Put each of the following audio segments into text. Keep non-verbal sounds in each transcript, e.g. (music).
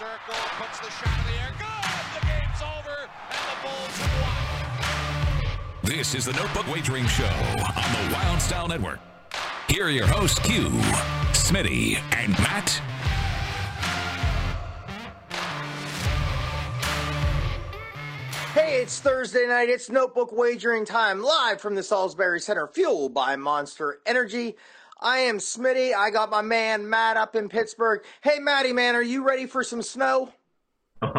circle, puts the shot in the air. Good! The game's over, and the Bulls have won. This is the Notebook Wagering Show on the Wylde Style Network. Here are your hosts, Q, Smitty, and Matt. Hey, it's Thursday night. It's notebook wagering time live from the Salisbury Center, fueled by Monster Energy. I am Smitty. I got my man Matt up in Pittsburgh. Hey, Matty, man, are you ready for some snow? (laughs)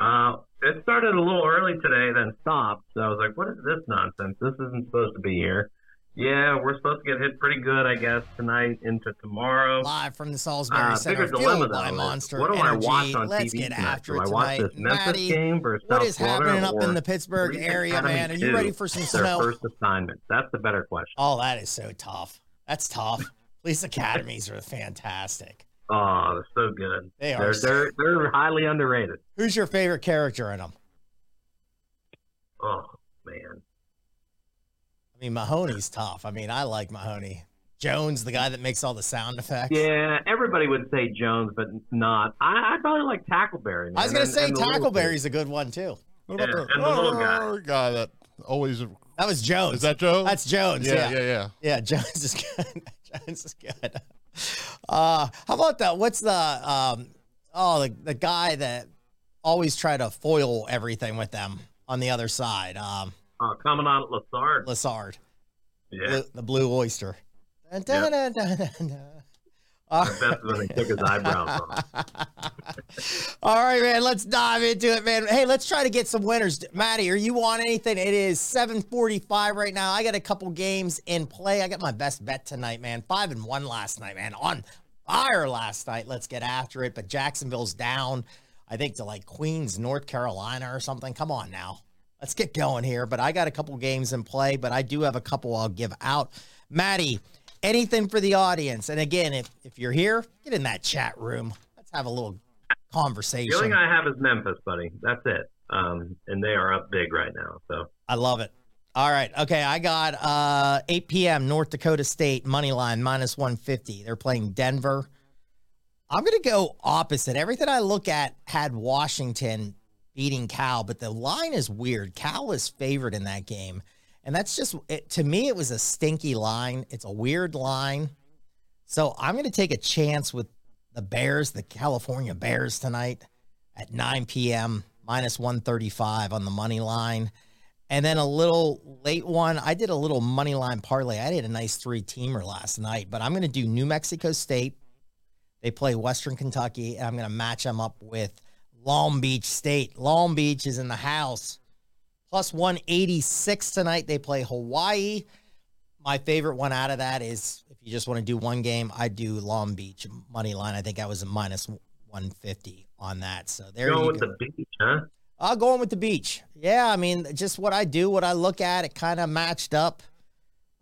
Uh, it started a little early today, then stopped. So I was like, what is this nonsense? This isn't supposed to be here. Yeah, we're supposed to get hit pretty good, I guess, tonight into tomorrow. Live from the Salisbury Uh, Center, bigger dilemma, fueled by though, Monster what do I Energy. watch on TV? Let's TV get tonight? after Do it I watch tonight. this Memphis Maddie, game versus what South is Florida happening up in the Pittsburgh area, Academy man? Are you ready for some Their snow? first assignment. That's the better question. Oh, that is so tough. That's tough. Police academies are fantastic. Oh, they're so good. They are They're so- they're, they're highly underrated. Who's your favorite character in them? Oh man. I mean, Mahoney's tough. I mean, I like Mahoney. Jones, the guy that makes all the sound effects. Yeah, everybody would say Jones, but not. I, I probably like Tackleberry. Man. I was gonna and- say and the little kid. Tackleberry's a good one too. What about Yeah, the, and the little guy. oh, guy that always is That was Jones. Is that Joe? That's Jones. yeah, Yeah, yeah, yeah. Yeah, Jones is good. (laughs) Jones is good. Uh, how about that? What's the um? Oh, the, the guy that always try to foil everything with them on the other side. Um, Uh, Commandant Lassard. Lassard, Yeah, Blue- the blue oyster. Dun, dun, dun, dun, Uh, that's when they took his eyebrows. (laughs) All right, man. Let's dive into it, man. Hey, let's try to get some winners. Maddie, are you on anything? It is 745 right now. I got a couple games in play. I got my best bet tonight, man. Five and one last night, man. On fire last night. Let's get after it. But Jacksonville's down, I think, to like Queens, North Carolina or something. Come on now. Let's get going here. But I got a couple games in play, but I do have a couple I'll give out. Maddie, anything for the audience? And again, if, if you're here, get in that chat room. Let's have a little conversation. The only I have is Memphis, buddy. That's it. Um, and they are up big right now. So I love it. All right. Okay. I got uh 8 p.m. North Dakota State money line minus 150. They're playing Denver. I'm going to go opposite. Everything I look at had Washington beating Cal, but the line is weird. Cal is favored in that game. And that's just, it, to me, it was a stinky line. It's a weird line. So I'm going to take a chance with the Bears, the California Bears tonight at 9 p.m., minus 135 on the money line. And then a little late one. I did a little money line parlay. I did a nice three teamer last night, but I'm going to do New Mexico State. They play Western Kentucky, and I'm going to match them up with Long Beach State. Long Beach is in the house. Plus 186 tonight. They play Hawaii. My favorite one out of that is if you just want to do one game, I do Long Beach money line. I think I was a minus 150 on that. So there going you with the beach, huh? I'll go on with the beach. Yeah, I mean, just what I do, what I look at, it kind of matched up.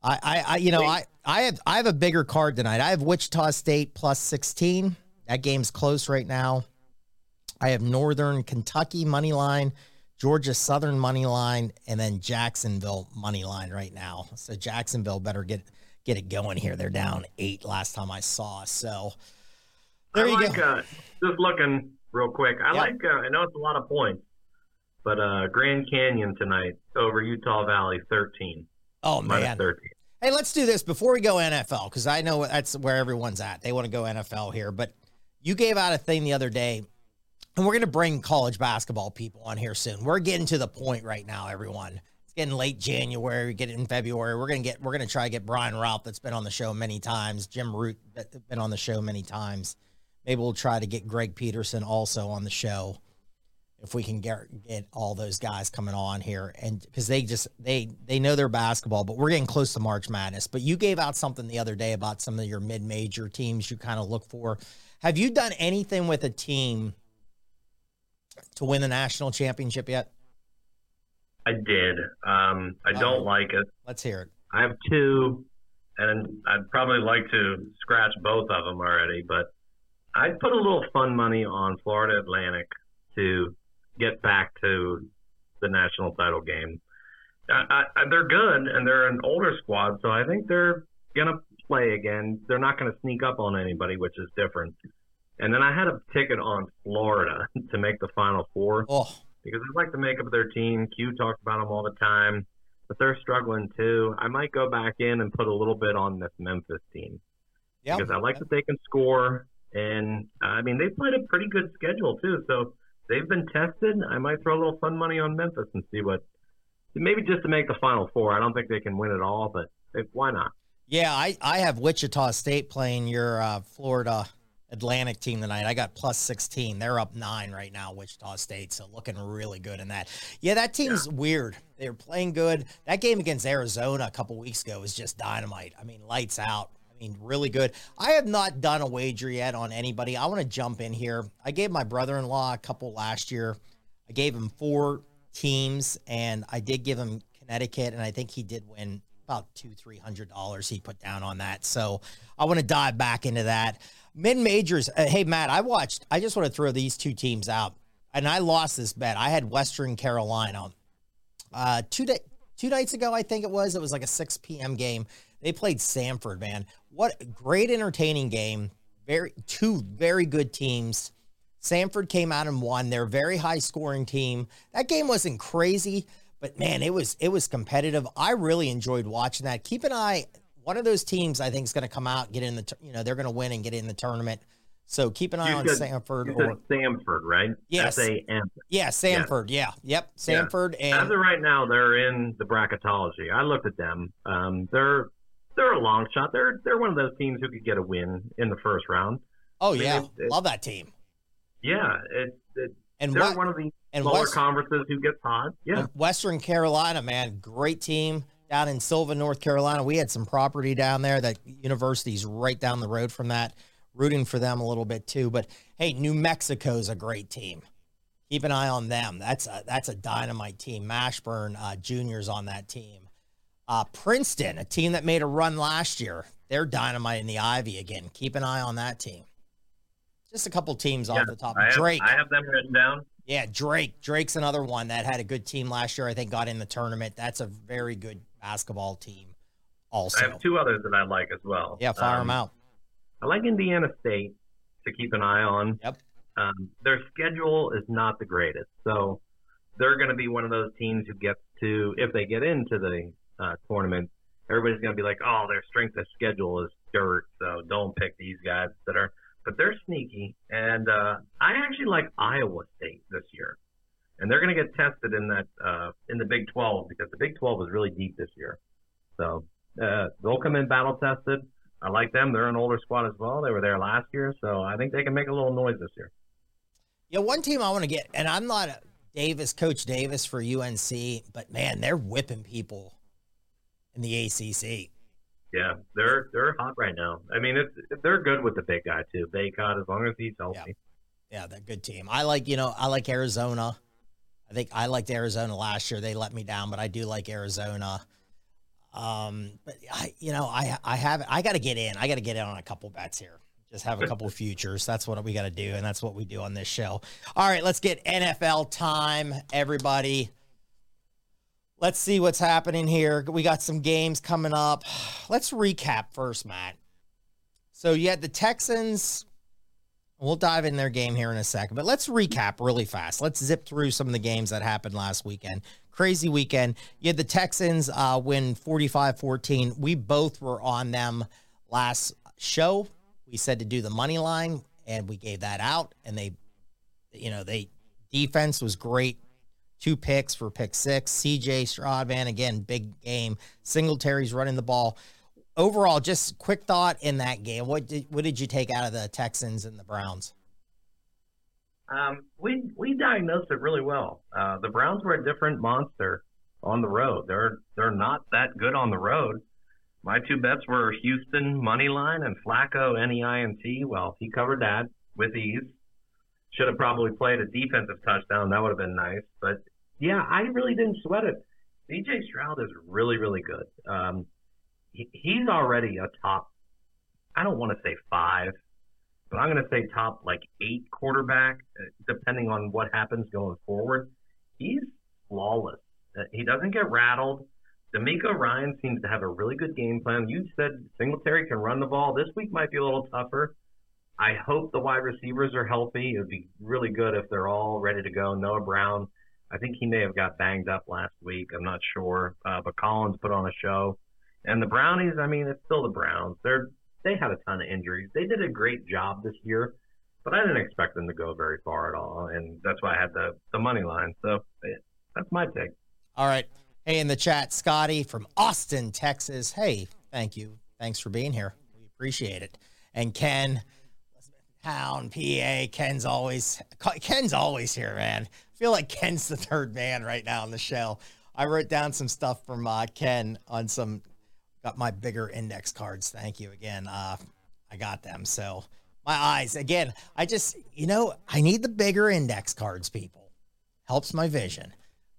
I, I, I, you know, I, I have, I have a bigger card tonight. I have Wichita State plus sixteen. That game's close right now. I have Northern Kentucky money line, Georgia Southern money line, and then Jacksonville money line right now. So Jacksonville better get get it going here. They're down eight last time I saw. So there I you like, go. Uh, just looking real quick. I Yeah. like. Uh, I know it's a lot of points, but uh, Grand Canyon tonight over Utah Valley, thirteen. Oh man, thirteen. Hey, let's do this before we go NFL because I know that's where everyone's at. They want to go NFL here, but you gave out a thing the other day, and we're going to bring college basketball people on here soon. We're getting to the point right now, everyone. It's getting late January, we get it in February. We're going to get we're going to try to get Brian Ralph that's been on the show many times, Jim Root been on the show many times. Maybe we'll try to get Greg Peterson also on the show if we can get get all those guys coming on here and because they just they they know their basketball but we're getting close to march madness but you gave out something the other day about some of your mid-major teams you kind of look for have you done anything with a team to win the national championship yet I did. Um, I Oh. don't like it. let's hear it I have two, and I'd probably like to scratch both of them already. But I'd put a little fun money on Florida Atlantic to get back to the national title game. I, I, they're good, and they're an older squad, so I think they're gonna play again. They're not gonna sneak up on anybody, which is different. And then I had a ticket on Florida (laughs) to make the Final Four Oh, because I'd like to make up their team. Q talks about them all the time, but they're struggling too. I might go back in and put a little bit on this Memphis team yeah. because I like that they can score. And uh, I mean, they played a pretty good schedule too, so they've been tested. I might throw a little fun money on Memphis and see what, maybe just to make the Final Four. I don't think they can win it all, but why not? Yeah, I, I have Wichita State playing your uh, Florida Atlantic team tonight. I got plus 16. They're up nine right now, Wichita State. So looking really good in that. Yeah, that team's weird. They're playing good. That game against Arizona a couple weeks ago was just dynamite. I mean, lights out. I mean, really good. I have not done a wager yet on anybody. I want to jump in here. I gave my brother in law a couple last year. I gave him four teams, and I did give him Connecticut, and I think he did win about two, three hundred dollars he put down on that. So I want to dive back into that. Mid majors. Uh, hey Matt, I watched. I just want to throw these two teams out, and I lost this bet. I had Western Carolina. Uh, two two nights ago, I think it was. It was like a six p.m. game. They played Samford. Man, what great entertaining game. Very two very good teams. Samford came out and won. They're a very high scoring team. That game wasn't crazy, but man, it was it was competitive. I really enjoyed watching that. Keep an eye. One of those teams I think is going to come out, get in the you know they're going to win and get in the tournament. So keep an eye You on said- Samford You or said Samford, right? Yes. S A M. yeah Samford. Yeah, yep Samford As and of right now, they're in the bracketology. I looked at them. Um, they're they're a long shot. They're they're one of those teams who could get a win in the first round. oh mean, yeah, it- it- love that team. Yeah, it, it, And they're what one of the smaller West- conferences who gets hot. Yeah, Western Carolina, man, great team down in Sylva, North Carolina. We had some property down there. That university's right down the road from that. Rooting for them a little bit too. But hey, New Mexico's a great team. Keep an eye on them. That's a that's a dynamite team. Mashburn uh, Juniors on that team. Uh, Princeton, a team that made a run last year. They're dynamite in the Ivy again. Keep an eye on that team. Just a couple teams yeah. off the top. I have, Drake. I have them written down. Yeah, Drake. Drake's another one that had a good team last year. I think got in the tournament. That's a very good basketball team. Also, I have two others that I like as well. yeah, fire Um, them out. I like Indiana State to keep an eye on. Yep. Um, their schedule is not the greatest, so they're going to be one of those teams who gets to, if they get into the uh, tournament, everybody's going to be like, oh, their strength of schedule is dirt, so don't pick these guys that are. But they're sneaky, and uh, I actually like Iowa State this year, and they're going to get tested in that uh, in the Big 12 because the Big 12 is really deep this year. So uh, they'll come in battle tested. I like them. They're an older squad as well. They were there last year, so I think they can make a little noise this year. Yeah, one team I want to get, and I'm not a Davis, Coach Davis for UNC, but man, they're whipping people in the ACC. Yeah, they're they're hot right now. I mean, it's they're good with the big guy too. Bacot, as long as he's healthy. Yeah, they're a good team. I like, you know, I like Arizona. I think I liked Arizona last year. They let me down, but I do like Arizona. Um, but I, you know, I I have I got to get in. I got to get in on a couple bets here. Just have a couple futures. That's what we got to do, and that's what we do on this show. All right, let's get NFL time, everybody. Let's see what's happening here. We got some games coming up. (sighs) Let's recap first, Matt. So you had the Texans. We'll dive in their game here in a second, but let's recap really fast. Let's zip through some of the games that happened last weekend. Crazy weekend. You had the Texans uh, win 45 14. We both were on them last show. We said to do the money line, and we gave that out. And they, you know, they defense was great. Two picks for pick six. CJ Stroud, man, again, big game. Singletary's running the ball overall, just quick thought in that game. What did what did you take out of the Texans and the Browns? Um, we we diagnosed it really well. Uh, the Browns were a different monster on the road. They're they're not that good on the road. My two bets were Houston money line and Flacco N E I N T. Well, he covered that with ease. Should have probably played a defensive touchdown. That would have been nice. But yeah, I really didn't sweat it. CJ Stroud is really really good. Um, he, he's already a top. I don't want to say five, but I'm going to say top like eight quarterback, uh, depending on what happens going forward. He's flawless. Uh, He doesn't get rattled. DeMeco Ryan seems to have a really good game plan. You said Singletary can run the ball. This week might be a little tougher. I hope the wide receivers are healthy. It would be really good if they're all ready to go. Noah Brown, I think he may have got banged up last week. I'm not sure, uh, but Collins put on a show. And the Brownies, I mean, it's still the Browns. They're they had a ton of injuries. They did a great job this year, but I didn't expect them to go very far at all, and that's why I had the the money line. So yeah, that's my take. All right. Hey, in the chat, Scotty from Austin, Texas. Hey, thank you. Thanks for being here. We appreciate it. And Ken, Town, PA. Ken's always Ken's always here, man. I feel like Ken's the third man right now on the show. I wrote down some stuff from uh, Ken on some got my bigger index cards. Thank you again. Uh, I got them. So my eyes again. I just you know I need the bigger index cards. People helps my vision.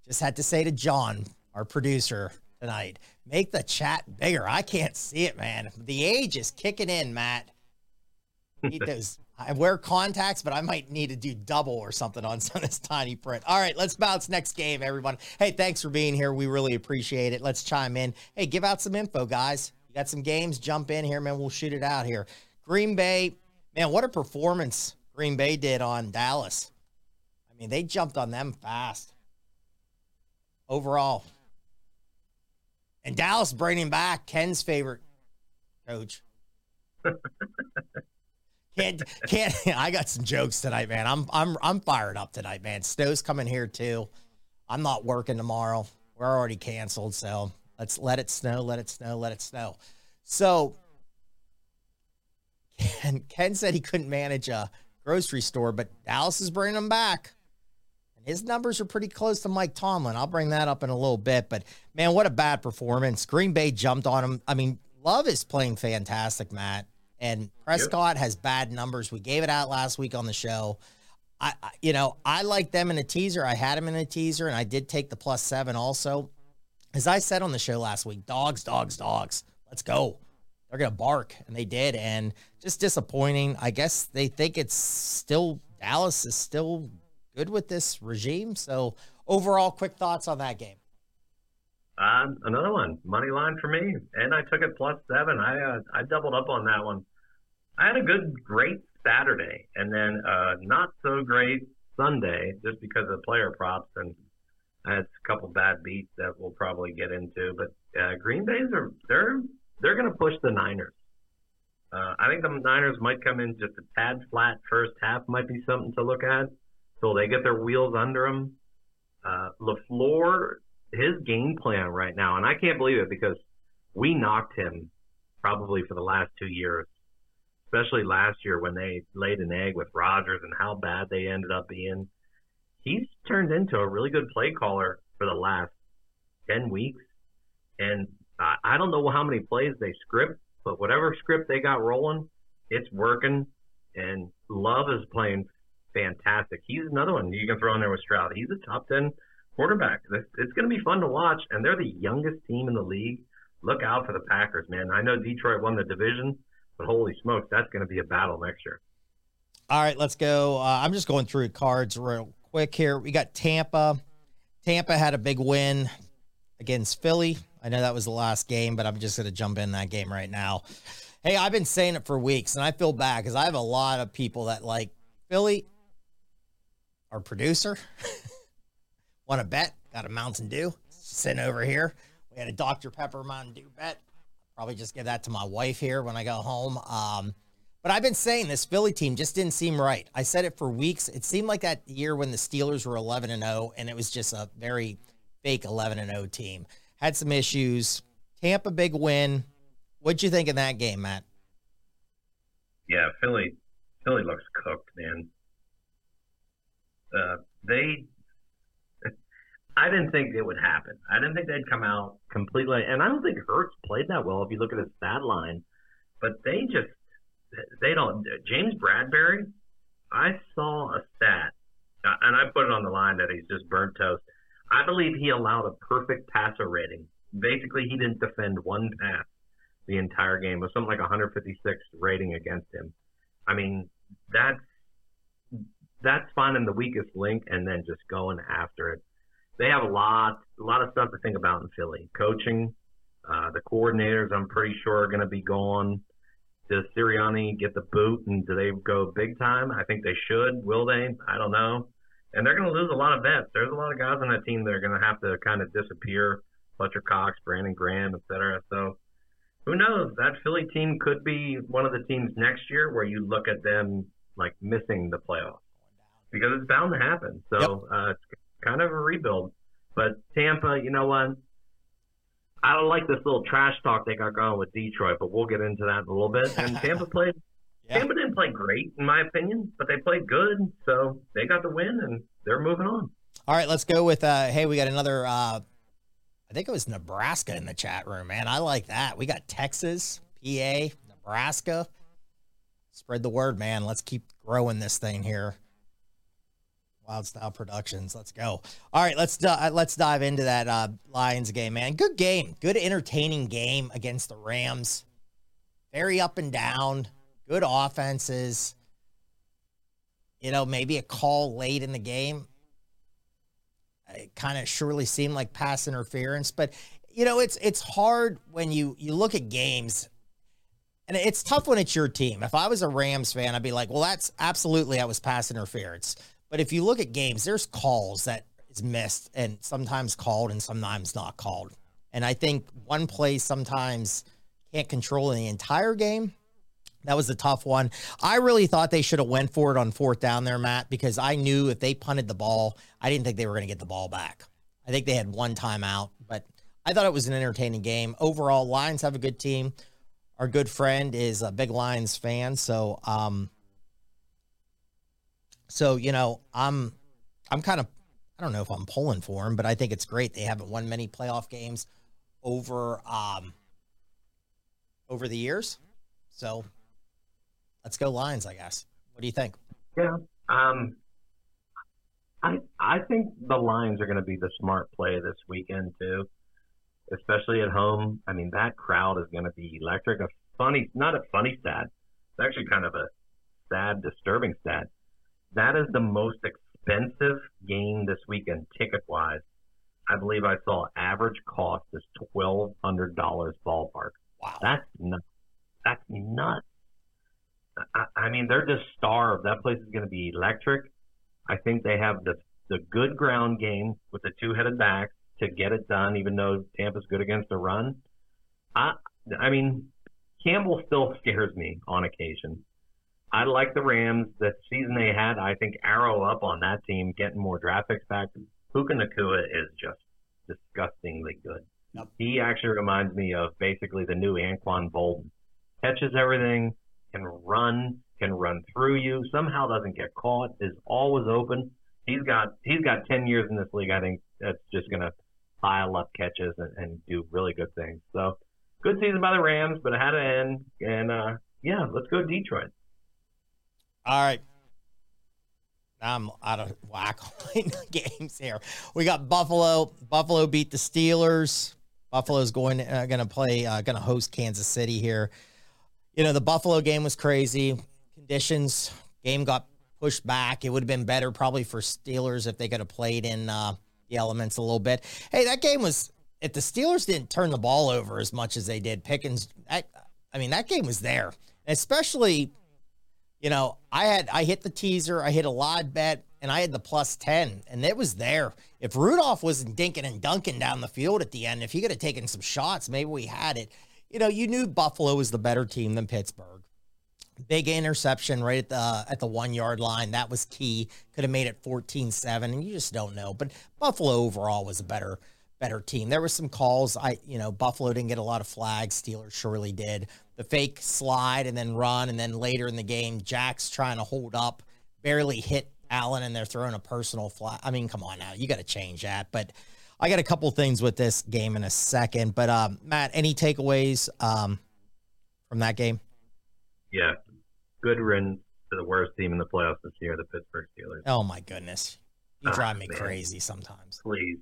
Just had to say to John, our producer tonight, make the chat bigger. I can't see it, man. The age is kicking in, Matt. Need (laughs) those I wear contacts, but I might need to do double or something on (laughs) some this tiny print. All right, let's bounce next game, everyone. Hey, thanks for being here. We really appreciate it. Let's chime in. Hey, give out some info, guys. You got some games? Jump in here, man. We'll shoot it out here. Green Bay, man, what a performance Green Bay did on Dallas. I mean, they jumped on them fast overall. And Dallas bringing back Ken's favorite coach. (laughs) Can't can't (laughs) I got some jokes tonight, man. I'm I'm I'm fired up tonight, man. Snow's coming here too. I'm not working tomorrow. We're already canceled, so let's let it snow, let it snow, let it snow. So Ken, Ken said he couldn't manage a grocery store, but Dallas is bringing him back. And his numbers are pretty close to Mike Tomlin. I'll bring that up in a little bit. But man, what a bad performance. Green Bay jumped on him. I mean, Love is playing fantastic, Matt. And Prescott yep. has bad numbers. We gave it out last week on the show. I, you know, I like them in a teaser. I had them in a teaser, and I did take the plus seven also. As I said on the show last week, dogs, dogs, dogs. Let's go. They're gonna bark, and they did, and just disappointing. I guess they think it's still Dallas is still good with this regime. So overall, quick thoughts on that game. Uh, another one, money line for me, and I took it plus seven. I uh, I doubled up on that one. I had a good, great Saturday, and then uh, not so great Sunday, just because of player props, and I had a couple bad beats that we'll probably get into. But uh, Green Bay's are they're they're going to push the Niners. Uh, I think the Niners might come in just a tad flat first half. Might be something to look at So they get their wheels under them. Uh, LaFleur his game plan right now, and I can't believe it because we knocked him probably for the last two years, especially last year when they laid an egg with Rodgers and how bad they ended up being. He's turned into a really good play caller for the last 10 weeks. And uh, I don't know how many plays they script, but whatever script they got rolling, it's working. And Love is playing fantastic. He's another one you can throw in there with Stroud. He's a top 10 quarterback. It's going to be fun to watch, and they're the youngest team in the league. Look out for the Packers, man. I know Detroit won the division, but holy smokes, that's going to be a battle next year. All right, let's go. Uh, I'm just going through cards real quick here. We got Tampa. Tampa had a big win against Philly. I know that was the last game, but I'm just going to jump in that game right now. Hey, I've been saying it for weeks, and I feel bad because I have a lot of people that like Philly, our producer. (laughs) Want to bet? Got a Mountain Dew sitting over here. We had a Dr. Pepper Mountain Dew bet. Probably just give that to my wife here when I go home. Um, but I've been saying this Philly team just didn't seem right. I said it for weeks. It seemed like that year when the Steelers were 11 and 0, and it was just a very fake 11 and 0 team. Had some issues. Tampa big win. What'd you think of that game, Matt? Yeah, Philly. Philly looks cooked, man. Uh, they I didn't think it would happen. I didn't think they'd come out completely, and I don't think Hurts played that well if you look at his stat line. But they just they don't. James Bradberry, I saw a stat, and I put it on the line that he's just burnt toast. I believe he allowed a perfect passer rating. Basically, he didn't defend one pass the entire game. It was something like 156 rating against him. I mean, that's that's finding the weakest link and then just going after it they have a lot, a lot of stuff to think about in Philly. Coaching, uh, the coordinators, I'm pretty sure are going to be gone. Does Sirianni get the boot and do they go big time? I think they should. Will they? I don't know. And they're going to lose a lot of vets. There's a lot of guys on that team that are going to have to kind of disappear. Fletcher Cox, Brandon Graham, et cetera. So who knows? That Philly team could be one of the teams next year where you look at them like missing the playoffs because it's bound to happen. So uh, it's kind of a rebuild. But Tampa, you know what? I don't like this little trash talk they got going with Detroit, but we'll get into that in a little bit. And (laughs) Tampa played. Yeah. Tampa didn't play great, in my opinion, but they played good, so they got the win, and they're moving on. All right, let's go with uh hey, we got another uh I think it was Nebraska in the chat room, man. I like that. We got Texas, PA, Nebraska. Spread the word, man. Let's keep growing this thing here. Wylde Style Productions. Let's go. All right, let's di- let's dive into that uh, Lions game, man. Good game, good entertaining game against the Rams. Very up and down, good offenses. You know, maybe a call late in the game. It kind of surely seemed like pass interference, but you know, it's it's hard when you you look at games and it's tough when it's your team. If I was a Rams fan, I'd be like, well, that's absolutely that was pass interference. But if you look at games, there's calls that is missed and sometimes called and sometimes not called. And I think one play sometimes can't control the entire game. That was a tough one. I really thought they should have went for it on fourth down there, Matt, because I knew if they punted the ball, I didn't think they were going to get the ball back. I think they had one timeout, but I thought it was an entertaining game. Overall, Lions have a good team. Our good friend is a big Lions fan, so um, so you know, I'm I'm kind of I don't know if I'm pulling for them, but I think it's great. They haven't won many playoff games over um over the years. So let's go Lions, I guess. What do you think? Yeah. Um, I I think the Lions are going to be the smart play this weekend too, especially at home. I mean, that crowd is going to be electric. A funny, not a funny stat. It's actually kind of a sad, disturbing stat. That is the most expensive game this weekend, ticket wise. I believe I saw average cost is twelve hundred dollars ballpark. Wow. That's nuts. That's nuts. I, I mean, they're just starved. That place is going to be electric. I think they have the the good ground game with the two headed back to get it done, even though Tampa's good against the run. I I mean, Campbell still (laughs) scares me on occasion. I like the Rams. The season they had, I think arrow up on that team, getting more draft picks back. Puka Nacua is just disgustingly good. Yep. He actually reminds me of basically the new Anquan Boldin. Catches everything, can run, can run through you, somehow doesn't get caught, is always open. He's got he's got ten years in this league. I think that's just gonna pile up catches and, and do really good things. So good season by the Rams, but it had to end. And uh, yeah, let's go Detroit. All right. I'm out of whack on games here. We got Buffalo. Buffalo beat the Steelers. Buffalo's going uh, going to play uh, going to host Kansas City here. You know the Buffalo game was crazy conditions. Game got pushed back. It would have been better probably for Steelers if they could have played in uh, the elements a little bit. Hey, that game was if the Steelers didn't turn the ball over as much as they did. Pickens, I, I mean that game was there, especially you know, I had I hit the teaser, I hit a live bet, and I had the plus ten, and it was there. If Rudolph wasn't dinking and dunking down the field at the end, if he could have taken some shots, maybe we had it. You know, you knew Buffalo was the better team than Pittsburgh. Big interception right at the at the one yard line. That was key. Could have made it 14-7, and you just don't know. But Buffalo overall was a better better team. There were some calls. I you know, Buffalo didn't get a lot of flags. Steelers surely did the fake slide and then run, and then later in the game, Jack's trying to hold up, barely hit Allen, and they're throwing a personal flag. I mean, come on now, you got to change that. But I got a couple things with this game in a second. But um, Matt, any takeaways um, from that game? Yeah, good run to the worst team in the playoffs this year, the Pittsburgh Steelers. Oh my goodness, you Ah, drive me man. crazy sometimes. Please,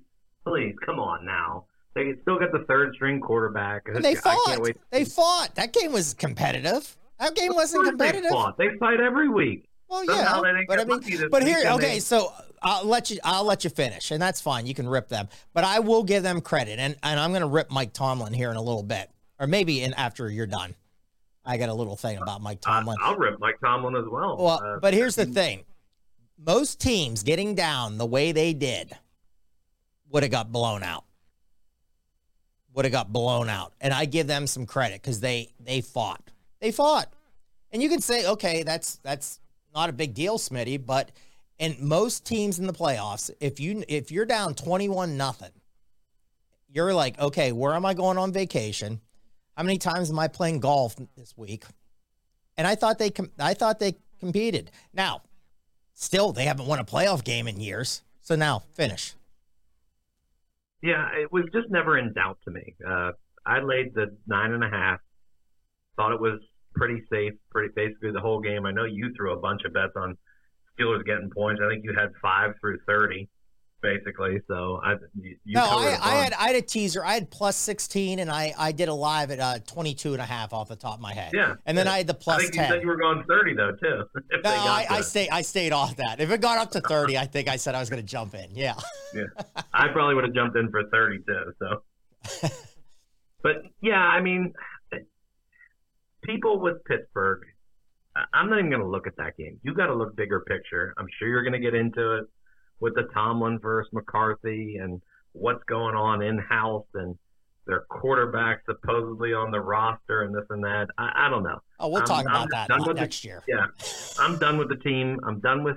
please, come on now. They still got the third string quarterback. And they I fought. They fought. That game was competitive. That game Of wasn't competitive. They fought. They fight every week. Well, Somehow yeah, but I mean, but here, okay, They- so I'll let you, I'll let you finish, and that's fine. You can rip them, but I will give them credit, and and I'm going to rip Mike Tomlin here in a little bit, or maybe in after you're done. I got a little thing about Mike I, Tomlin. I'll rip Mike Tomlin as well. Well, Uh, but here's the thing: most teams getting down the way they did would have got blown out. Would have got blown out, and I give them some credit because they they fought. They fought, and you can say, okay, that's that's not a big deal, Smitty. But in most teams in the playoffs, if you if you're down twenty one nothing, you're like, okay, where am I going on vacation? How many times am I playing golf this week? and I thought they com- I thought they competed. Now, still they haven't won a playoff game in years. So now finish. Yeah, it was just never in doubt to me. Uh, I laid the nine and a half. Thought it was pretty safe, pretty basically the whole game. I know you threw a bunch of bets on Steelers getting points. I think you had five through thirty, basically. So I, you, you no, I, I had I had a teaser. I had plus 16 and I I did a live at uh 22 and a half off the top of my head. Yeah, And then yeah. I had the I think 10. you said you were going thirty though too. (laughs) No, I, I it. stayed I stayed off that. If it got up to 30, I think I said I was going to jump in. Yeah. yeah, I probably would have jumped in for 30 too. So, (laughs) but yeah, I mean, people with Pittsburgh, I'm not even going to look at that game. You got to look bigger picture. I'm sure you're going to get into it with the Tomlin versus McCarthy and what's going on in house and their quarterback supposedly on the roster and this and that. I, I don't know. Oh, we'll I'm- talk I'm about that done uh, with the- next year. Yeah, I'm done with the team. I'm done with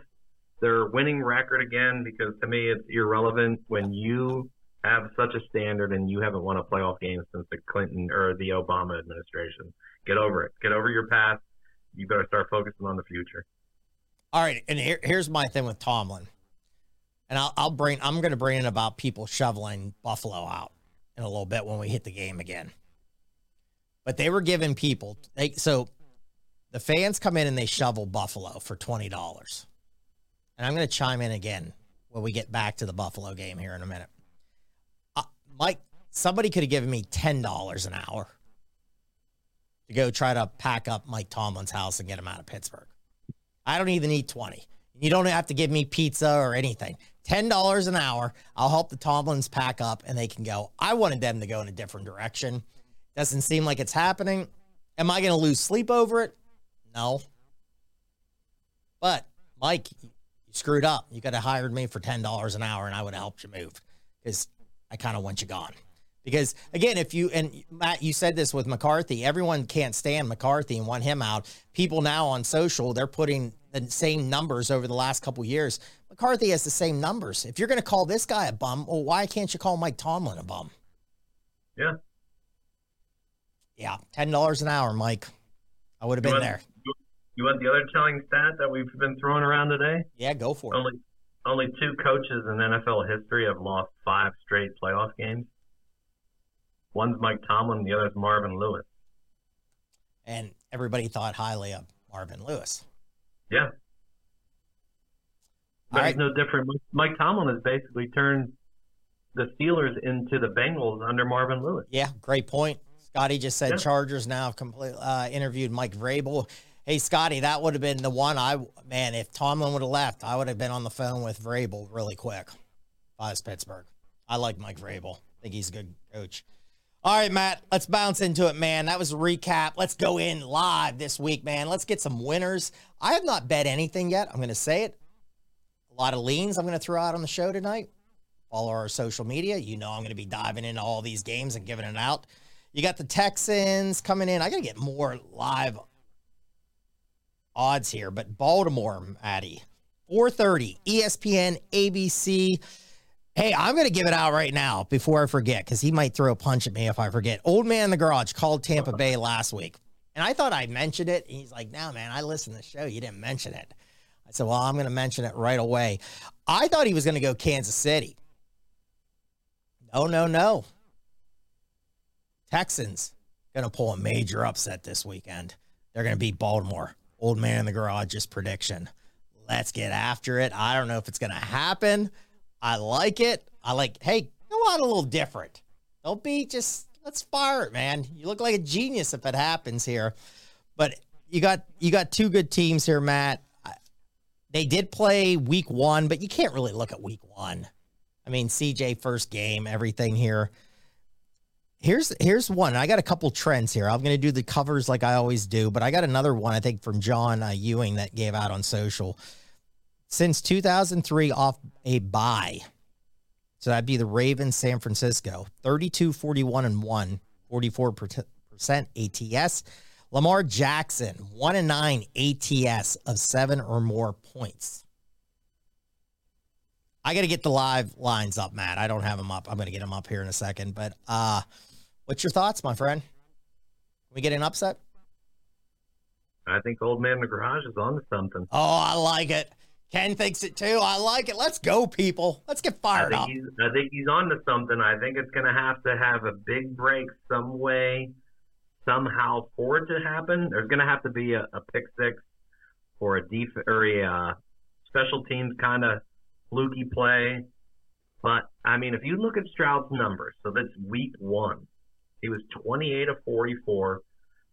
their winning record again because to me it's irrelevant when you have such a standard and you haven't won a playoff game since the Clinton or the Obama administration. Get over it. Get over your past. You better start focusing on the future. All right, and here, here's my thing with Tomlin, and I'll, I'll bring I'm going to bring in about people shoveling Buffalo out in a little bit when we hit the game again. But they were giving people they so the fans come in and they shovel Buffalo for twenty dollars, and I'm going to chime in again when we get back to the Buffalo game here in a minute. Uh, Mike, somebody could have given me ten dollars an hour to go try to pack up Mike Tomlin's house and get him out of Pittsburgh. I don't even need 20. You don't have to give me pizza or anything. $10 an hour. I'll help the Tomlins pack up and they can go. I wanted them to go in a different direction. Doesn't seem like it's happening. Am I going to lose sleep over it? No. But, Mike, you screwed up. You could have hired me for $10 an hour and I would have helped you move because I kind of want you gone. Because again, if you and Matt, you said this with McCarthy, everyone can't stand McCarthy and want him out. People now on social, they're putting the same numbers over the last couple years. McCarthy has the same numbers. If you're going to call this guy a bum, well, why can't you call Mike Tomlin a bum? Yeah. Yeah, ten dollars an hour, Mike. I would have You been want, there. You want the other telling stat that we've been throwing around today? Yeah, go for it. Only only two coaches in NFL history have lost five straight playoff games. One's Mike Tomlin, the other's Marvin Lewis. And everybody thought highly of Marvin Lewis. Yeah. But right. it's no different. Mike- Mike Tomlin has basically turned the Steelers into the Bengals under Marvin Lewis. Yeah, great point. Scotty just said Yeah. Chargers now have complete, uh, interviewed Mike Vrabel. Hey, Scotty, that would have been the one I, man, if Tomlin would have left, I would have been on the phone with Vrabel really quick. I was Pittsburgh. I like Mike Vrabel. I think he's a good coach. All right, Matt, let's bounce into it, man. That was a recap. Let's go in live this week, man. Let's get some winners. I have not bet anything yet. I'm going to say it. A lot of leans I'm going to throw out on the show tonight. Follow our social media. You know I'm going to be diving into all these games and giving it out. You got the Texans coming in. I got to get more live odds here, but Baltimore, Maddie, 4:30, ESPN, ABC. Hey, I'm going to give it out right now before I forget because he might throw a punch at me if I forget. Old man in the garage called Tampa Bay last week, and I thought I mentioned it. And he's like, "No, man, I listened to the show. You didn't mention it." I said, "Well, I'm going to mention it right away." I thought he was going to go Kansas City. No, no, no. Texans going to pull a major upset this weekend. They're going to beat Baltimore. Old man in the garage's prediction. Let's get after it. I don't know if it's going to happen. I like it. I like, hey, go out a little different. Don't be just, let's fire it, man. You look like a genius if it happens here. But you got you got two good teams here, Matt. They did play week one, but you can't really look at week one. I mean, CJ first game, everything here. Here's here's one. I got a couple trends here. I'm going to do the covers like I always do, but I got another one I think from John uh, Ewing that gave out on social. Since 2003 off a bye. So that'd be the Ravens San Francisco. 32 41 and 1, 44% ATS. Lamar Jackson, 1 and 9 ATS of 7 or more points. I got to get the live lines up, Matt. I don't have them up. I'm going to get them up here in a second, but uh What's your thoughts, my friend? Can we get an upset? I think old man in the garage is on to something. Oh, I like it. Ken thinks it too. I like it. Let's go, people. Let's get fired think up. he's I think he's on to something. I think it's gonna have to have a big break some way, somehow for it to happen. There's gonna have to be a, a pick six or a def or a uh, special teams kind of fluky play. But I mean, if you look at Stroud's numbers, so that's week one. He was 28 of 44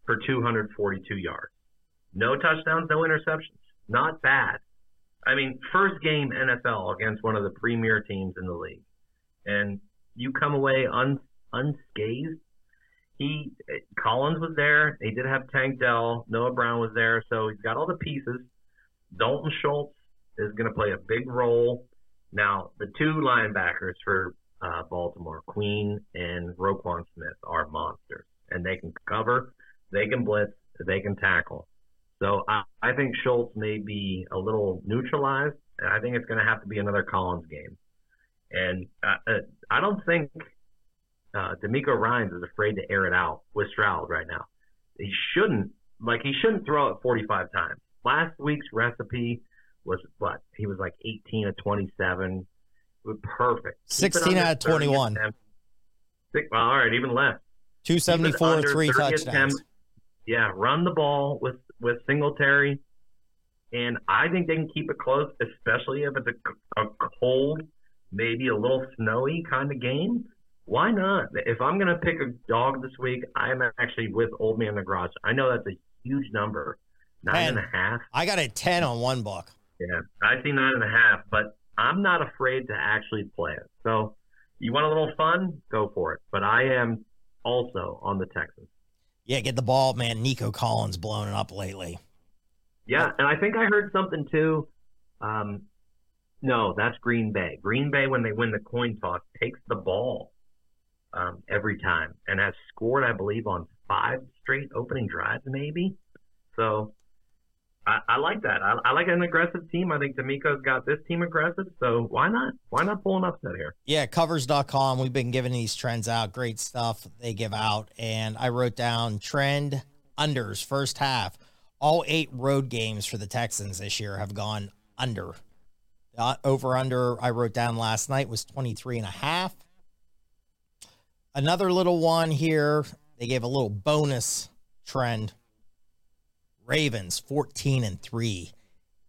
for 242 yards. No touchdowns, no interceptions. Not bad. I mean, first game NFL against one of the premier teams in the league, and you come away un, unscathed. He Collins was there. They did have Tank Dell. Noah Brown was there, so he's got all the pieces. Dalton Schultz is going to play a big role. Now, the two linebackers for uh, Baltimore, Queen and Roquan Smith, are monsters, and they can cover, they can blitz, they can tackle. So I, I think Schultz may be a little neutralized, and I think it's going to have to be another Collins game. And uh, uh, I don't think uh, DeMeco Ryans is afraid to air it out with Stroud right now. He shouldn't, like, he shouldn't throw it 45 times. Last week's recipe was what? He was like 18 of 27. Perfect. 16 out of 21. attempts. Six, well, all right, even less. 274, under three touchdowns. attempts. Yeah, run the ball with with Singletary, and I think they can keep it close, especially if it's a, a cold, maybe a little snowy kind of game. Why not? If I'm gonna pick a dog this week, I'm actually with Old Man the Garage. I know that's a huge number, nine and a half. I got a 10 on one book. Yeah, I see nine and a half, but I'm not afraid to actually play it. So, you want a little fun? Go for it. But I am also on the Texans. Yeah, get the ball, man. Nico Collins blowing it up lately. Yeah, and I think I heard something too. Um, no, that's Green Bay. Green Bay, when they win the coin toss, takes the ball um, every time and has scored, I believe, on five straight opening drives, maybe. So I, I like that. I, I like an aggressive team. I think DeMeco's got this team aggressive. So why not? Why not pull an upset here? Yeah, covers.com. We've been giving these trends out. Great stuff they give out. And I wrote down trend unders first half. All eight road games for the Texans this year have gone under. The over under I wrote down last night was 23 and a half. Another little one here. They gave a little bonus trend. Ravens 14 and 3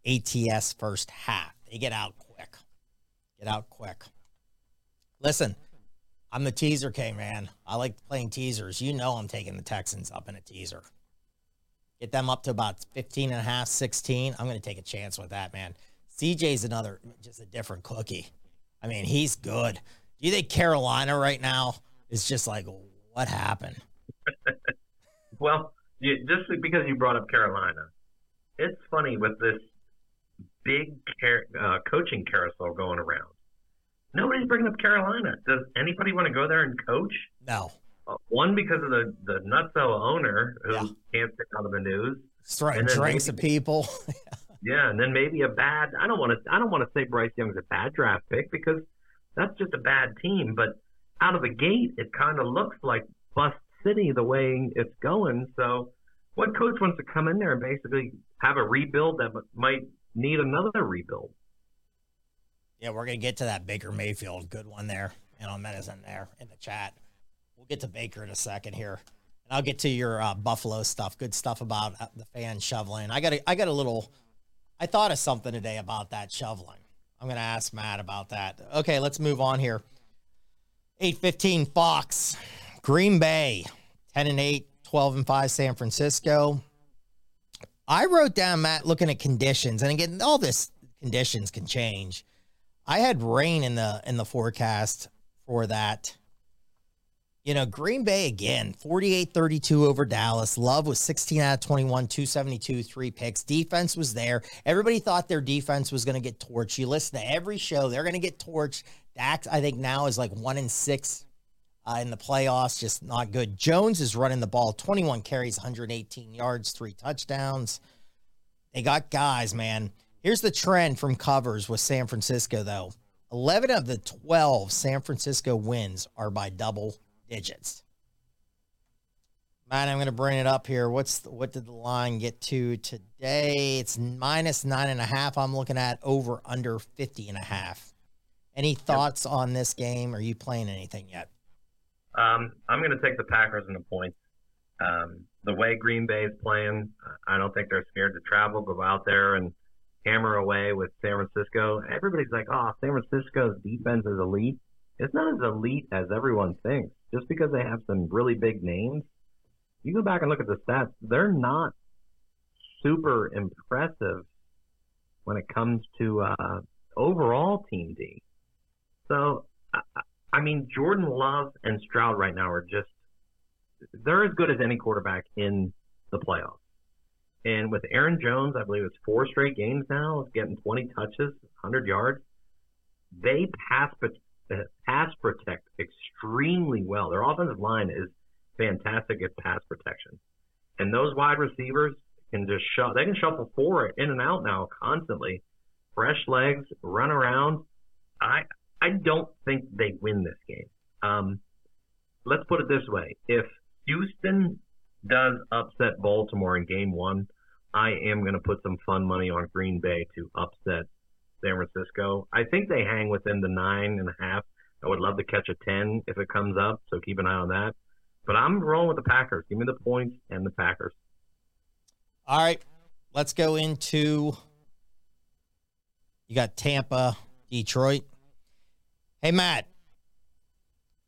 ATS first half. They get out quick. Get out quick. Listen, I'm the teaser king, man. I like playing teasers. You know I'm taking the Texans up in a teaser. Get them up to about 15 and a half, 16. I'm going to take a chance with that, man. CJ's another, just a different cookie. I mean, he's good. Do you think Carolina right now is just like, what happened? (laughs) Well, you, just because you brought up Carolina, it's funny with this big car, uh, coaching carousel going around. Nobody's bringing up Carolina. Does anybody want to go there and coach? No. Uh, one because of the the nutso owner who Yeah. can't stay out of the news. Throwing And then drinks at maybe- people. (laughs) Yeah, and then maybe a bad. I don't want to. I don't want to say Bryce Young's a bad draft pick because that's just a bad team. But out of the gate, it kind of looks like bust city the way it's going. So, what coach wants to come in there and basically have a rebuild that might need another rebuild? Yeah, we're gonna get to that Baker Mayfield, good one there, and on medicine there in the chat. We'll get to Baker in a second here, and I'll get to your uh, Buffalo stuff. Good stuff about uh, the fan shoveling. I got a, I got a little. I thought of something today about that shoveling. I'm gonna ask Matt about that. Okay, let's move on here. Eight fifteen Fox, Green Bay, ten and 8, 12 and five San Francisco. I wrote down Matt looking at conditions, and again, all this conditions can change. I had rain in the in the forecast for that you know, Green Bay again, 48 32 over Dallas. Love was 16 out of 21, 272, three picks. Defense was there. Everybody thought their defense was going to get torched. You listen to every show, they're going to get torched. Dax, I think now is like one in six uh, in the playoffs, just not good. Jones is running the ball 21 carries, 118 yards, three touchdowns. They got guys, man. Here's the trend from covers with San Francisco, though 11 of the 12 San Francisco wins are by double digits. Man, I'm going to bring it up here. What's the, what did the line get to today? It's minus nine and a half. I'm looking at over under 50 and a half. Any thoughts yep. on this game? Are you playing anything yet? Um, I'm going to take the Packers in the points. Um, the way Green Bay is playing, I don't think they're scared to travel, go out there and hammer away with San Francisco. Everybody's like, oh, San Francisco's defense is elite. It's not as elite as everyone thinks just because they have some really big names, you go back and look at the stats, they're not super impressive when it comes to uh, overall team D. So, I, mean, Jordan Love and Stroud right now are just, they're as good as any quarterback in the playoffs. And with Aaron Jones, I believe it's four straight games now, getting 20 touches, 100 yards. They pass pass protect extremely well. Their offensive line is fantastic at pass protection. And those wide receivers can just shuffle. They can shuffle forward in and out now constantly. Fresh legs, run around. I I don't think they win this game. Um, let's put it this way: if Houston does upset Baltimore in Game One, I am going to put some fun money on Green Bay to upset San Francisco. I think they hang within the nine and a half. I would love to catch a 10 if it comes up, so keep an eye on that. But I'm rolling with the Packers. Give me the points and the Packers. All right. Let's go into you got Tampa, Detroit. Hey, Matt.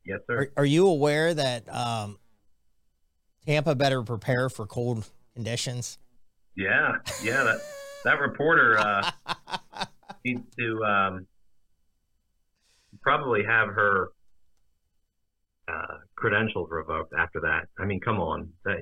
Yes, sir. Are, are you aware that um, Tampa better prepare for cold conditions? Yeah, yeah. That that reporter uh, (laughs) needs to um, probably have her uh, credentials revoked after that. I mean, come on, that,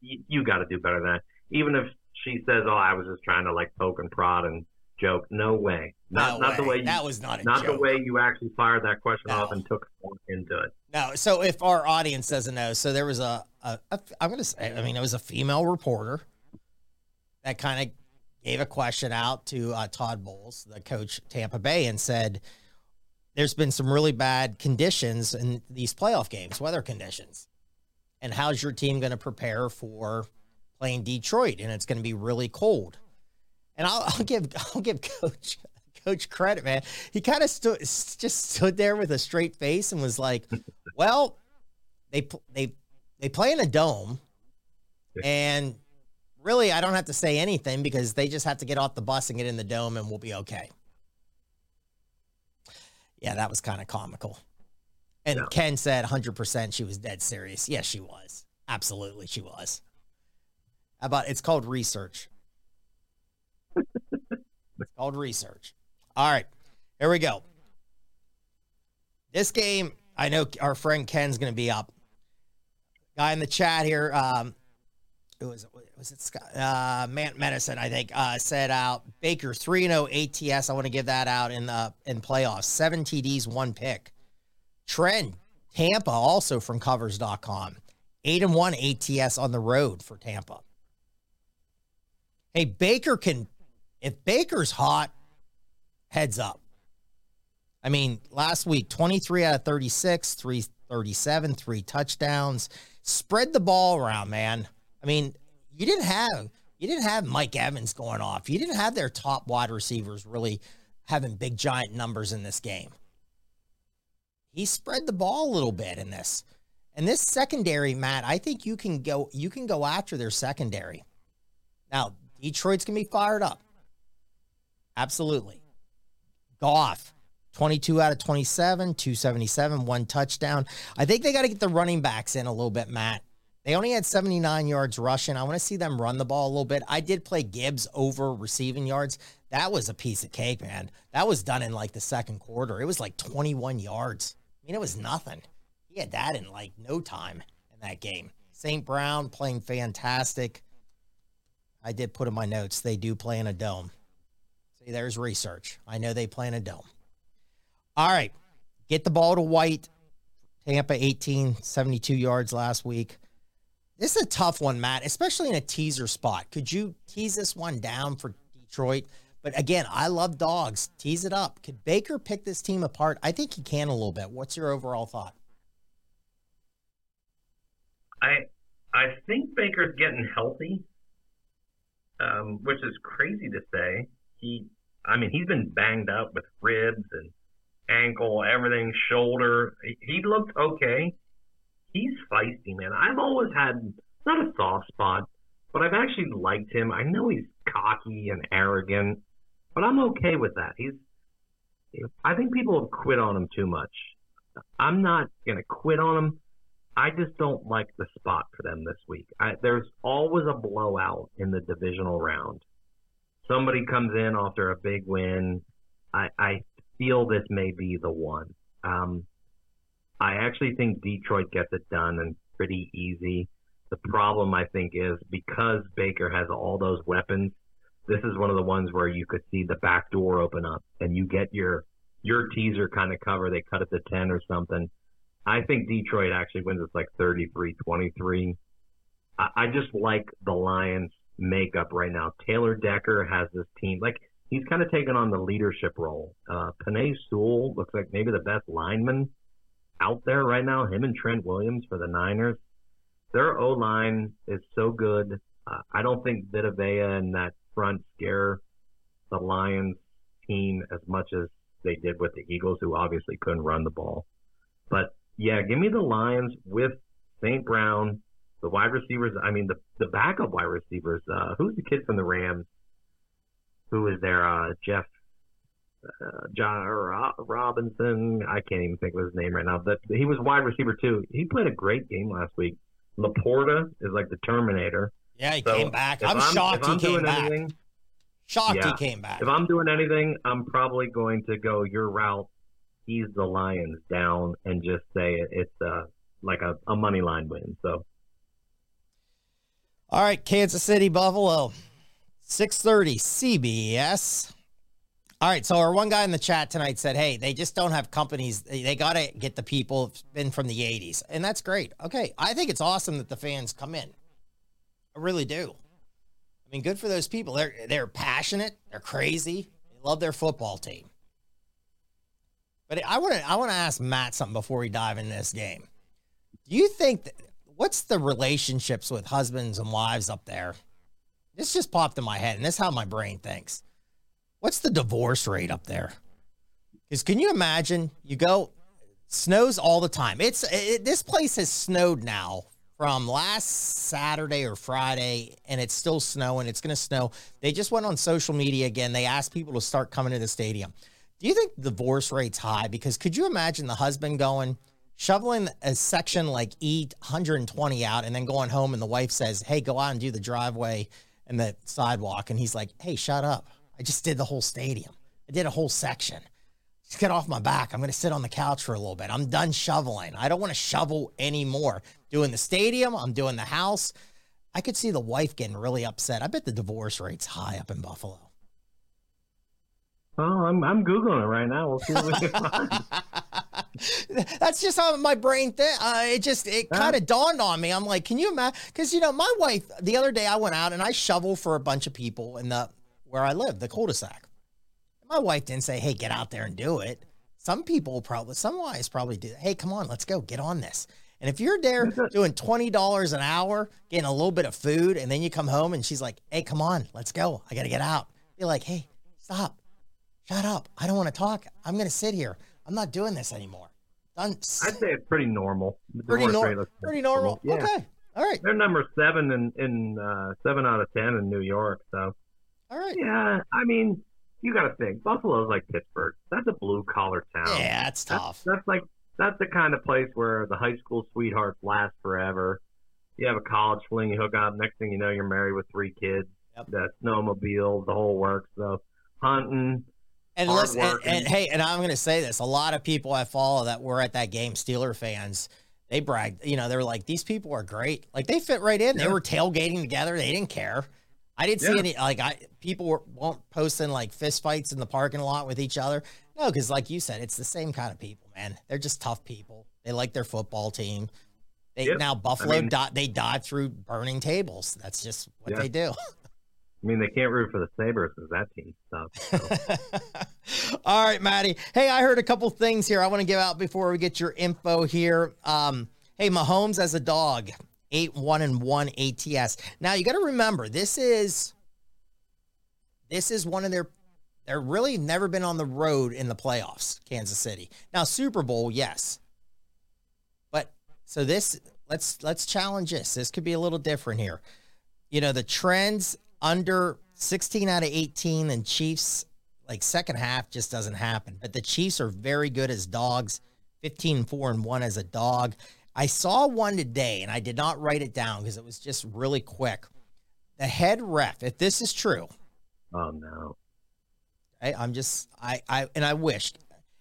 you, you got to do better than that. Even if she says, "Oh, I was just trying to like poke and prod and joke," no way. Not no not way. the way you, that was not not joke. the way you actually fired that question no. off and took into it. No. So if our audience doesn't know, so there was a, a, a I'm going to say, I mean, it was a female reporter that kind of gave a question out to uh, Todd Bowles, the coach Tampa Bay, and said, "There's been some really bad conditions in these playoff games, weather conditions, and how's your team going to prepare for playing Detroit? And it's going to be really cold." And I'll, I'll give (laughs) I'll give Coach Coach credit, man. He kind of stood just stood there with a straight face and was like, "Well, they they they play in a dome, and." really, I don't have to say anything because they just have to get off the bus and get in the dome and we'll be okay. Yeah, that was kind of comical. And Ken said 100% she was dead serious. Yes, she was. Absolutely, she was. How about it's called research? It's called research. All right, here we go. This game, I know our friend Ken's going to be up. Guy in the chat here, um, it was was it Scott uh Man Medicine, I think, uh said out Baker 3-0 ATS. I want to give that out in the in playoffs. Seven TDs, one pick. Trend Tampa also from covers.com. Eight and one ATS on the road for Tampa. Hey, Baker can if Baker's hot, heads up. I mean, last week, 23 out of 36, 337, three touchdowns. Spread the ball around, man. I mean, you didn't have you didn't have Mike Evans going off. You didn't have their top wide receivers really having big giant numbers in this game. He spread the ball a little bit in this. And this secondary, Matt, I think you can go you can go after their secondary. Now, Detroit's gonna be fired up. Absolutely. Goff, 22 out of 27, 277, one touchdown. I think they got to get the running backs in a little bit, Matt. They only had 79 yards rushing. I want to see them run the ball a little bit. I did play Gibbs over receiving yards. That was a piece of cake, man. That was done in like the second quarter. It was like 21 yards. I mean, it was nothing. He had that in like no time in that game. St. Brown playing fantastic. I did put in my notes, they do play in a dome. There's research. I know they play in a dome. All right. Get the ball to White. Tampa 18, 72 yards last week. This is a tough one, Matt, especially in a teaser spot. Could you tease this one down for Detroit? But again, I love dogs. Tease it up. Could Baker pick this team apart? I think he can a little bit. What's your overall thought? I I think Baker's getting healthy, um, which is crazy to say. He, I mean, he's been banged up with ribs and ankle, everything, shoulder. He, looked okay. He's feisty, man. I've always had not a soft spot, but I've actually liked him. I know he's cocky and arrogant, but I'm okay with that. He's. I think people have quit on him too much. I'm not gonna quit on him. I just don't like the spot for them this week. I, there's always a blowout in the divisional round. Somebody comes in after a big win. I, I feel this may be the one. Um, I actually think Detroit gets it done and pretty easy. The problem I think is because Baker has all those weapons, this is one of the ones where you could see the back door open up and you get your your teaser kind of cover. They cut it to ten or something. I think Detroit actually wins. It's like 33-23. I, I just like the Lions makeup right now. Taylor Decker has this team like he's kind of taken on the leadership role. Uh, Penei Sewell looks like maybe the best lineman out there right now. Him and Trent Williams for the Niners. Their O line is so good. Uh, I don't think Vita Vea and that front scare the Lions team as much as they did with the Eagles, who obviously couldn't run the ball. But yeah, give me the Lions with St. Brown, the wide receivers. I mean, the the backup wide receivers. Uh, who's the kid from the Rams? Who is there? Uh, Jeff uh, John or Robinson. I can't even think of his name right now. But he was wide receiver too. He played a great game last week. LaPorta is like the Terminator. Yeah, he So, came back. I'm, I'm- shocked he I'm came back. anything- shocked Yeah. he came back. If I'm doing anything, I'm probably going to go your route. He's the Lions down and just say it, it's uh, like a, a money line win. So All right, Kansas City, Buffalo, 630 CBS. All right, so our one guy in the chat tonight said, hey, they just don't have companies. They, got to get the people who've been from the 80s. And that's great. Okay, I think it's awesome that the fans come in. I really do. I mean, good for those people. They're, they're passionate, they're crazy, they love their football team. But I want to I want to ask Matt something before we dive in this game. Do you think that, what's the relationships with husbands and wives up there? This just popped in my head, and this is how my brain thinks. What's the divorce rate up there? Because can you imagine? You go, snows all the time. It's it, this place has snowed now from last Saturday or Friday, and it's still snowing. It's going to snow. They just went on social media again. They asked people to start coming to the stadium. Do you think the divorce rate's high? Because could you imagine the husband going, shoveling a section like E 120 out, and then going home, and the wife says, "Hey, go out and do the driveway and the sidewalk," and he's like, "Hey, shut up! I just did the whole stadium. I did a whole section. Just get off my back. I'm going to sit on the couch for a little bit. I'm done shoveling. I don't want to shovel anymore. Doing the stadium, I'm doing the house. I could see the wife getting really upset. I bet the divorce rate's high up in Buffalo. Well, I'm I'm googling it right now. We'll see what we can find. (laughs) That's just how my brain think. Uh, it just it kind of dawned on me. I'm like, can you imagine? Because you know, my wife. The other day, I went out and I shovel for a bunch of people in the where I live, the cul-de-sac. My wife didn't say, "Hey, get out there and do it." Some people probably, some wives probably do. Hey, come on, let's go, get on this. And if you're there doing twenty dollars an hour, getting a little bit of food, and then you come home and she's like, "Hey, come on, let's go. I got to get out." You're like, "Hey, stop, shut up. I don't want to talk. I'm going to sit here. I'm not doing this anymore." Done. I'd say it's pretty normal. Pretty, nor- pretty normal. Yeah. Okay. All right. They're number seven in in uh, seven out of ten in New York. So All right. yeah, I mean, you got to think Buffalo's like Pittsburgh. That's a blue collar town. Yeah, That's, tough. that's like that's the kind of place where the high school sweethearts last forever. You have a college fling, you hook up. Next thing you know, you're married with three kids. Yep. The snowmobile, the whole works. So hunting. And hard listen, and, working. and hey, and I'm going to say this: a lot of people I follow that were at that game, Steeler fans, they bragged, you know, they were like, these people are great. Like they fit right in. They were tailgating together. They didn't care. I didn't see any like I people were, weren't posting like fist fights in the parking lot with each other. No, because like you said, it's the same kind of people, man. They're just tough people. They like their football team. They Yep. now Buffalo mean- di- they dive through burning tables. That's just what Yeah. they do. (laughs) I mean, they can't root for the Sabres because that team sucks. So. (laughs) All right, Maddie. Hey, I heard a couple things here I want to give out before we get your info here. Um, hey, Mahomes as a dog, eight one and one ATS. Now you got to remember this is this is one of their they're really never been on the road in the playoffs, Kansas City. Now Super Bowl, yes, but so this let's let's challenge this. This could be a little different here. You know the trends under 16 out of 18 and Chiefs like second half just doesn't happen. But the Chiefs are very good as dogs, 15 4 and 1 as a dog. I saw one today and I did not write it down because it was just really quick. The head ref, if this is true, oh no. I, I'm just I I and I wished,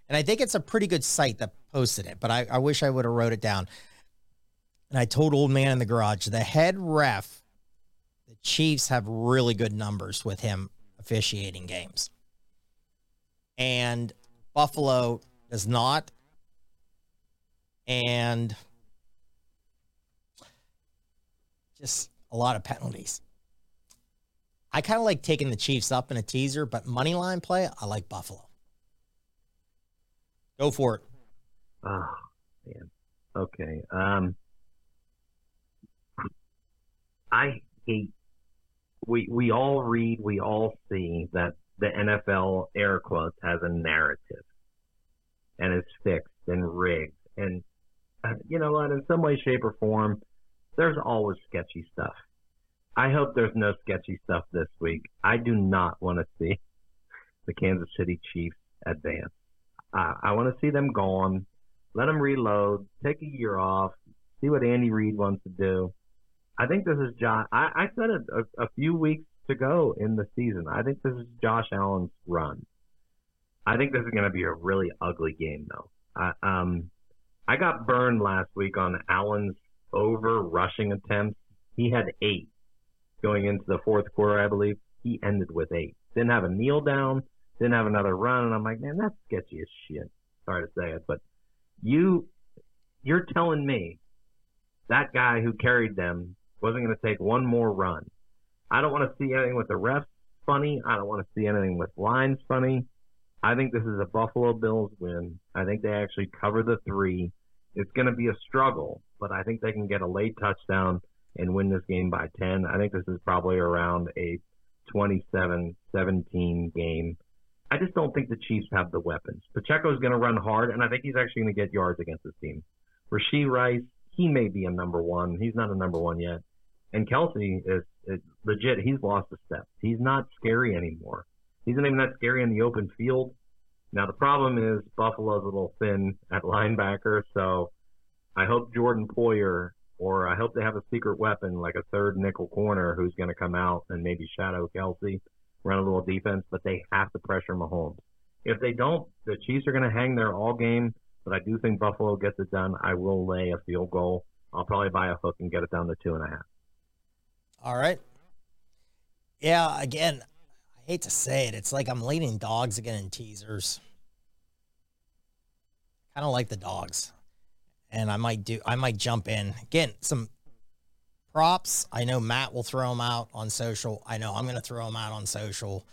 and I think it's a pretty good site that posted it, but I, I wish I would have wrote it down. And I told old man in the garage, the head ref, Chiefs have really good numbers with him officiating games, and Buffalo does not. And just a lot of penalties. I kind of like taking the Chiefs up in a teaser, but money line play, I like Buffalo. Go for it. Oh man. Okay. Um I hate we we all read, we all see that the NFL air quotes has a narrative and is fixed and rigged and uh, you know what in some way shape or form there's always sketchy stuff. I hope there's no sketchy stuff this week. I do not want to see the Kansas City Chiefs advance. Uh, I want to see them gone. Let them reload. Take a year off. See what Andy Reid wants to do. I think this is Josh. I, I said it a, a few weeks to go in the season. I think this is Josh Allen's run. I think this is going to be a really ugly game, though. I, um, I got burned last week on Allen's over rushing attempts. He had eight going into the fourth quarter, I believe. He ended with eight. Didn't have a kneel down. Didn't have another run, and I'm like, man, that's sketchy as shit. Sorry to say it, but you, you're telling me that guy who carried them wasn't going to take one more run. I don't want to see anything with the refs funny. I don't want to see anything with lines funny. I think this is a Buffalo Bills win. I think they actually cover the three. It's going to be a struggle, but I think they can get a late touchdown and win this game by 10. I think this is probably around a 27-17 game. I just don't think the Chiefs have the weapons. Pacheco's going to run hard, and I think he's actually going to get yards against this team. Rashee Rice, he may be a number one. He's not a number one yet. And Kelce is, is legit. He's lost a step. He's not scary anymore. He's not even that scary in the open field. Now the problem is Buffalo's a little thin at linebacker, so I hope Jordan Poyer or I hope they have a secret weapon like a third nickel corner who's going to come out and maybe shadow Kelce, run a little defense, but they have to pressure Mahomes. If they don't, the Chiefs are going to hang there all game, but I do think Buffalo gets it done. I will lay a field goal. I'll probably buy a hook and get it down to two and a half. All right. Yeah, again, I hate to say it. It's like I'm leading dogs again in teasers. Kind of like the dogs. And I might do I might jump in. Again, some props. I know Matt will throw them out on social. I know I'm going to throw them out on social.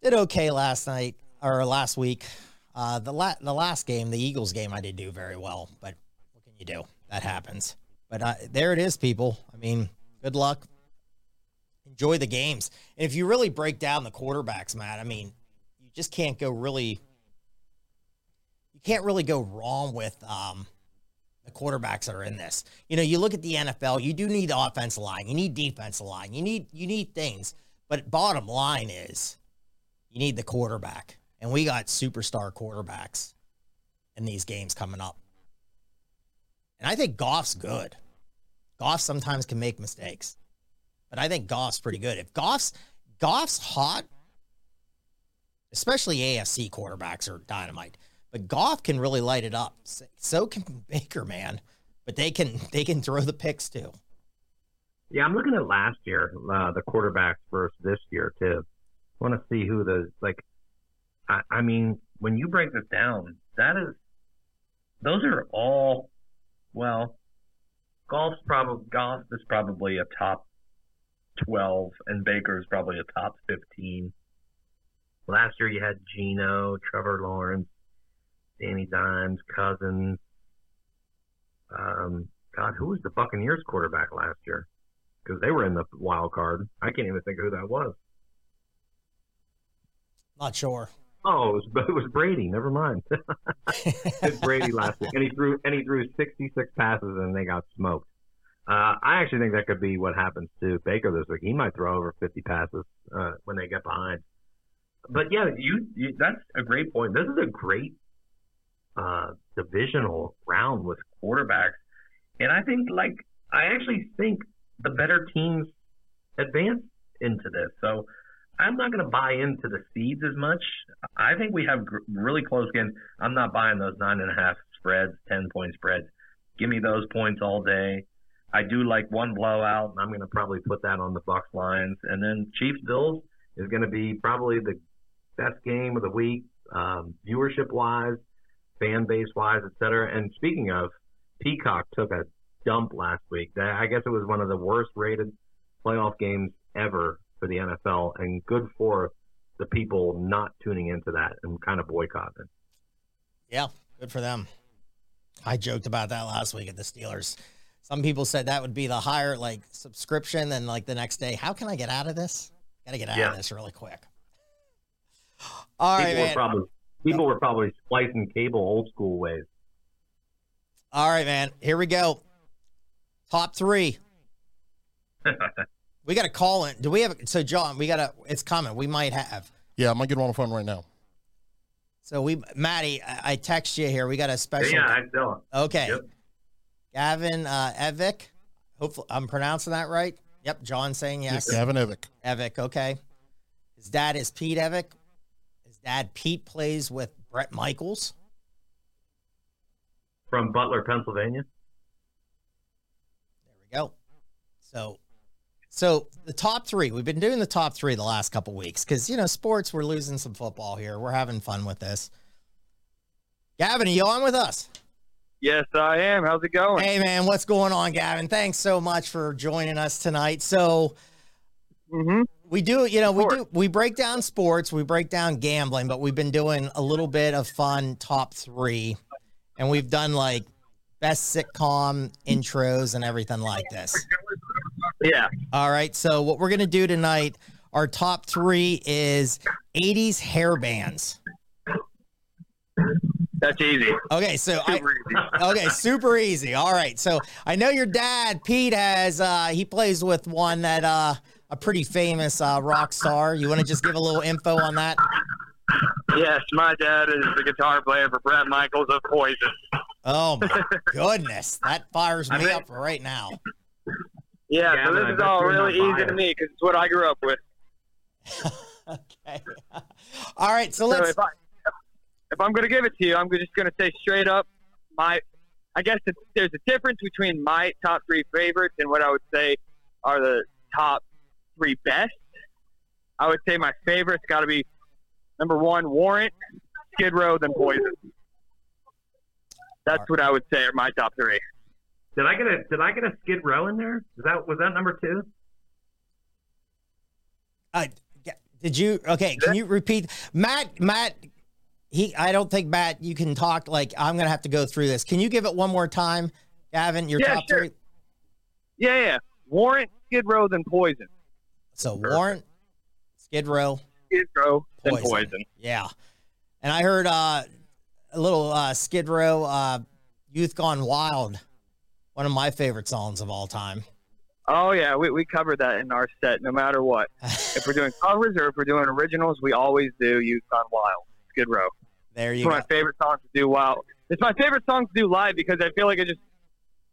Did okay last night or last week. Uh, the la- the last game, the Eagles game, I did do very well, but what can you do? That happens. But uh, there it is, people. I mean, good luck. Enjoy the games. And if you really break down the quarterbacks, Matt, I mean, you just can't go really. You can't really go wrong with um, the quarterbacks that are in this. You know, you look at the NFL. You do need the offensive line. You need defensive line. You need you need things. But bottom line is, you need the quarterback, and we got superstar quarterbacks in these games coming up. And I think Goff's good. Goff sometimes can make mistakes, but I think Goff's pretty good. If Goff's Goff's hot, especially AFC quarterbacks are dynamite, but Goff can really light it up. So can (laughs) Baker, man. but they can they can throw the picks too. Yeah, I'm looking at last year, uh, the quarterbacks versus this year too. I want to see who the like. I, I mean, when you break this down, that is, those are all, well, Goff's probably golf is probably a top twelve, and Baker is probably a top fifteen. Last year you had Gino, Trevor Lawrence, Danny Dimes, Cousins. Um, God, who was the Buccaneers quarterback last year? Because they were in the wild card. I can't even think of who that was. Not sure. Oh, it was, (laughs) it was Brady. Never mind. (laughs) (laughs) Brady last week, and he threw and he threw 66 passes, and they got smoked. Uh, I actually think that could be what happens to Baker this week. He might throw over 50 passes uh, when they get behind. But yeah, you, you that's a great point. This is a great uh, divisional round with quarterbacks, and I think like I actually think the better teams advance into this. So I'm not going to buy into the seeds as much. I think we have gr- really close games. I'm not buying those nine and a half spreads, ten point spreads. Give me those points all day. I do like one blowout, and I'm going to probably put that on the Bucs lines. and then Chiefs Bills is going to be probably the best game of the week, um, viewership wise, fan base wise, et cetera. And speaking of, Peacock took a dump last week. I guess it was one of the worst rated playoff games ever for the NFL, and good for the people not tuning into that and kind of boycotting. Yeah, good for them. I joked about that last week at the Steelers. Some people said that would be the higher like subscription, and like the next day, how can I get out of this? Got to get out Yeah. of this really quick. (gasps) All right, people were man. probably people were probably splicing cable old school ways. All right, man. Here we go. Top three. (laughs) We got a call in. Do we have? So, John, we got to. It's coming. We might have. Yeah, I'm gonna get on the phone right now. So we, Maddie, I, I text you here. We got a special. yeah, I still. Okay. Yep. Gavin uh, Evick. Hopefully, I'm pronouncing that right. Yep. John saying yes. Gavin Evick. Evick. Okay. His dad is Pete Evick. His dad Pete plays with Bret Michaels. From Butler, Pennsylvania. There we go. So, so the top three. We've been doing the top three the last couple weeks because you know sports. We're losing some football here. We're having fun with this. Gavin, are you on with us? Yes, I am. How's it going? Hey man, what's going on, Gavin? Thanks so much for joining us tonight. So Mm-hmm. we do, you know, we do we break down sports, we break down gambling, but we've been doing a little bit of fun top three, and we've done like best sitcom intros and everything like this. Yeah. All right, so what we're gonna do tonight, our top three is '80s hair bands. That's easy. Okay, so Super easy. (laughs) okay, super easy. All right. So I know your dad, Pete, has uh he plays with one that uh a pretty famous uh rock star. You want to just give a little info on that? Yes, my dad is the guitar player for Bret Michaels of Poison. Oh my (laughs) goodness. That fires I me up right now. Yeah, Yeah, so this I is all really not easy to me because it's what I grew up with. (laughs) okay. All right, so So let's if I if I'm gonna give it to you, I'm just gonna say straight up, my I guess it's, there's a difference between my top three favorites and what I would say are the top three best. I would say my favorites got to be number one, Warrant, Skid Row, then Poison. That's what I would say are my top three. Did I get a Did I get a Skid Row in there? Is that was that number two? uh, did you okay, can you repeat Matt Matt he I don't think Matt you can talk like I'm going to have to go through this. Can you give it one more time? Gavin, your Yeah, top sure. three? Yeah, yeah. Warrant, Skid Row, then Poison. So Warrant, Skid Row, Skid Row, then Poison. Poison. Yeah. And I heard uh, a little uh, Skid Row, uh, Youth Gone Wild, one of my favorite songs of all time. Oh yeah, we, we covered that in our set. No matter what, (laughs) if we're doing covers or if we're doing originals, we always do "Youth Gone Wild." Skid Row. There you go. my favorite songs to do. Wow, it's my favorite song to do live because I feel like it just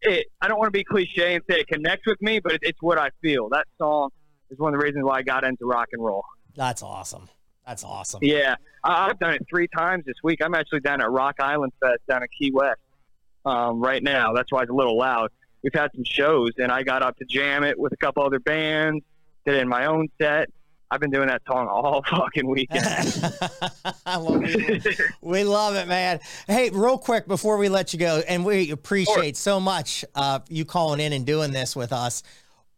it. I don't want to be cliche and say it connects with me, but it, it's what I feel. That song is one of the reasons why I got into rock and roll. That's awesome. That's awesome. Yeah, I, I've done it three times this week. I'm actually down at Rock Island Fest down in Key West. um, right now. That's why it's a little loud. We've had some shows, and I got up to jam it with a couple other bands. Did it in my own set. I've been doing that song all (laughs) fucking weekend. (laughs) we, we love it, man. Hey, real quick before we let you go, and we appreciate so much uh, you calling in and doing this with us.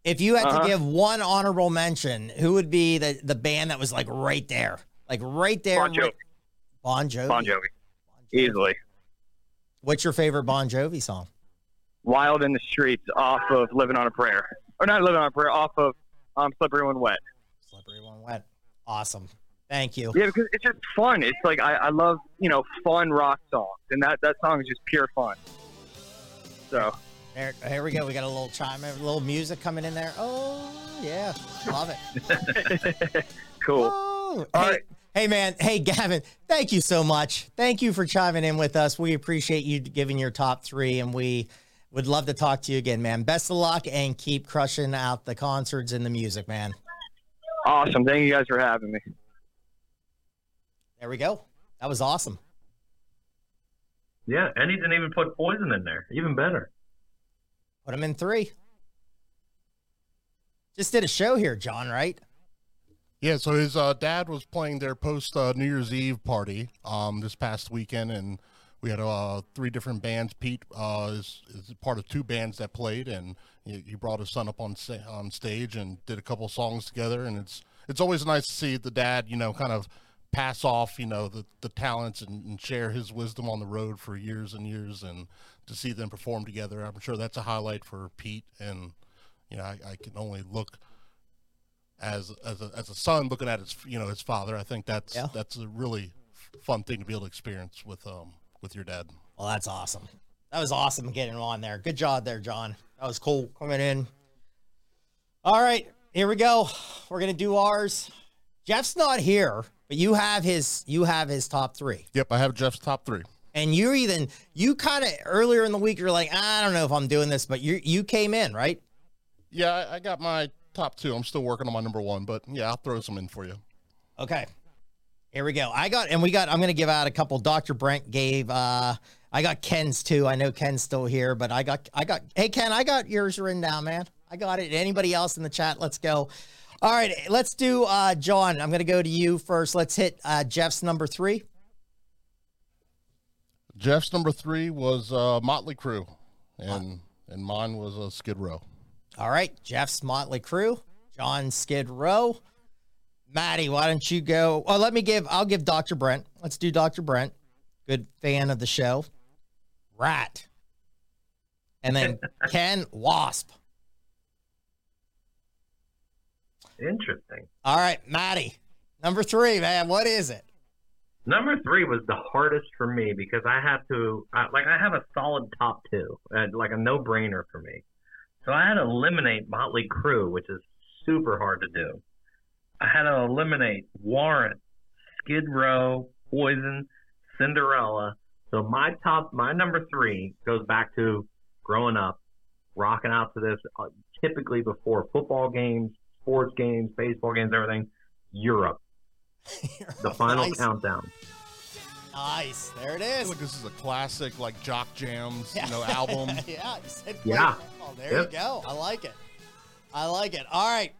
If you had to Uh-huh. give one honorable mention, who would be the, the band that was like right there, like right there? Bon Jovi. right- Bon Jovi. Bon Jovi, easily. What's your favorite Bon Jovi song? Wild in the Streets off of Living on a Prayer. Or not Living on a Prayer, off of um, Slippery When Wet. When Wet. Awesome. Thank you. Yeah, because it's just fun. It's like I, I love, you know, fun rock songs. And that, that song is just pure fun. So, There, here we go. We got a little chime, a little music coming in there. Oh yeah, love it. (laughs) cool. Oh, All hey, right. hey, man. Hey, Gavin. Thank you so much. Thank you for chiming in with us. We appreciate you giving your top three, and we would love to talk to you again, man. Best of luck, and keep crushing out the concerts and the music, man. Awesome. Thank you guys for having me. There we go. That was awesome. Yeah, and he didn't even put poison in there. Even better. Put him in three. Just did a show here, John. Right? Yeah, so his uh, dad was playing their post uh, New Year's Eve party um, this past weekend, and we had uh, three different bands. Pete uh, is, is part of two bands that played, and he, he brought his son up on sta- on stage and did a couple songs together. And it's it's always nice to see the dad, you know, kind of pass off, you know, the, the talents and, and share his wisdom on the road for years and years, and to see them perform together. I'm sure that's a highlight for Pete, and you know, I, I can only look as as a, as a son looking at his you know his father. I think that's Yeah. that's a really fun thing to be able to experience with um with your dad. Well, that's awesome. That was awesome getting on there. Good job there, John. That was cool coming in. All right, here we go. We're gonna do ours. Jeff's not here, but you have his you have his top three. Yep, I have Jeff's top three. And you're even you kind of earlier in the week you're like, I don't know if I'm doing this, but you you came in, right? Yeah, I, I got my top two. I'm still working on my number one, but yeah, I'll throw some in for you. Okay. Here we go. I got and we got I'm gonna give out a couple. Dr. Brent gave uh I got Ken's too. I know Ken's still here, but I got I got hey Ken, I got yours written down, man. I got it. Anybody else in the chat? Let's go. All right, let's do uh John. I'm gonna go to you first. Let's hit uh Jeff's number three. Jeff's number three was uh, Motley Crue, and and mine was uh, Skid Row. All right, Jeff's Motley Crue, John Skid Row. Maddie, why don't you go? Oh, let me give, I'll give Dr. Brent. Let's do Dr. Brent. Good fan of the show. Ratt. And then (laughs) Ken Wasp. Interesting. All right, Maddie. Number three, man. What is it? Number three was the hardest for me because I had to, I, like, I have a solid top two, uh, like a no brainer for me. So I had to eliminate Motley Crue, which is super hard to do. I had to eliminate Warrant, Skid Row, Poison, Cinderella. So my top, my number three goes back to growing up, rocking out to this, uh, typically before football games, sports games, baseball games, everything. Europe, (laughs) the final nice. countdown. Nice. There it is. I feel is. like this is a classic, like Jock Jams, you know, (laughs) album. yeah. you said Yeah. baseball. There Yep. you go. I like it. I like it. All right.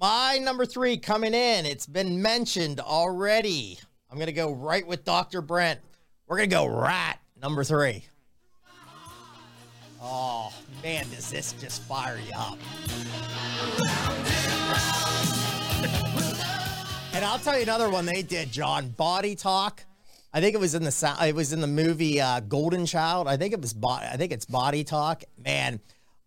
My number three coming in. It's been mentioned already. I'm going to go right with Dr. Brent. We're going to go Ratt number three. Oh, man, does this just fire you up? (laughs) And I'll tell you another one they did, John. Body Talk. I think it was in the it was in the movie uh, Golden Child. I think it was bo- I think it's Body Talk. Man,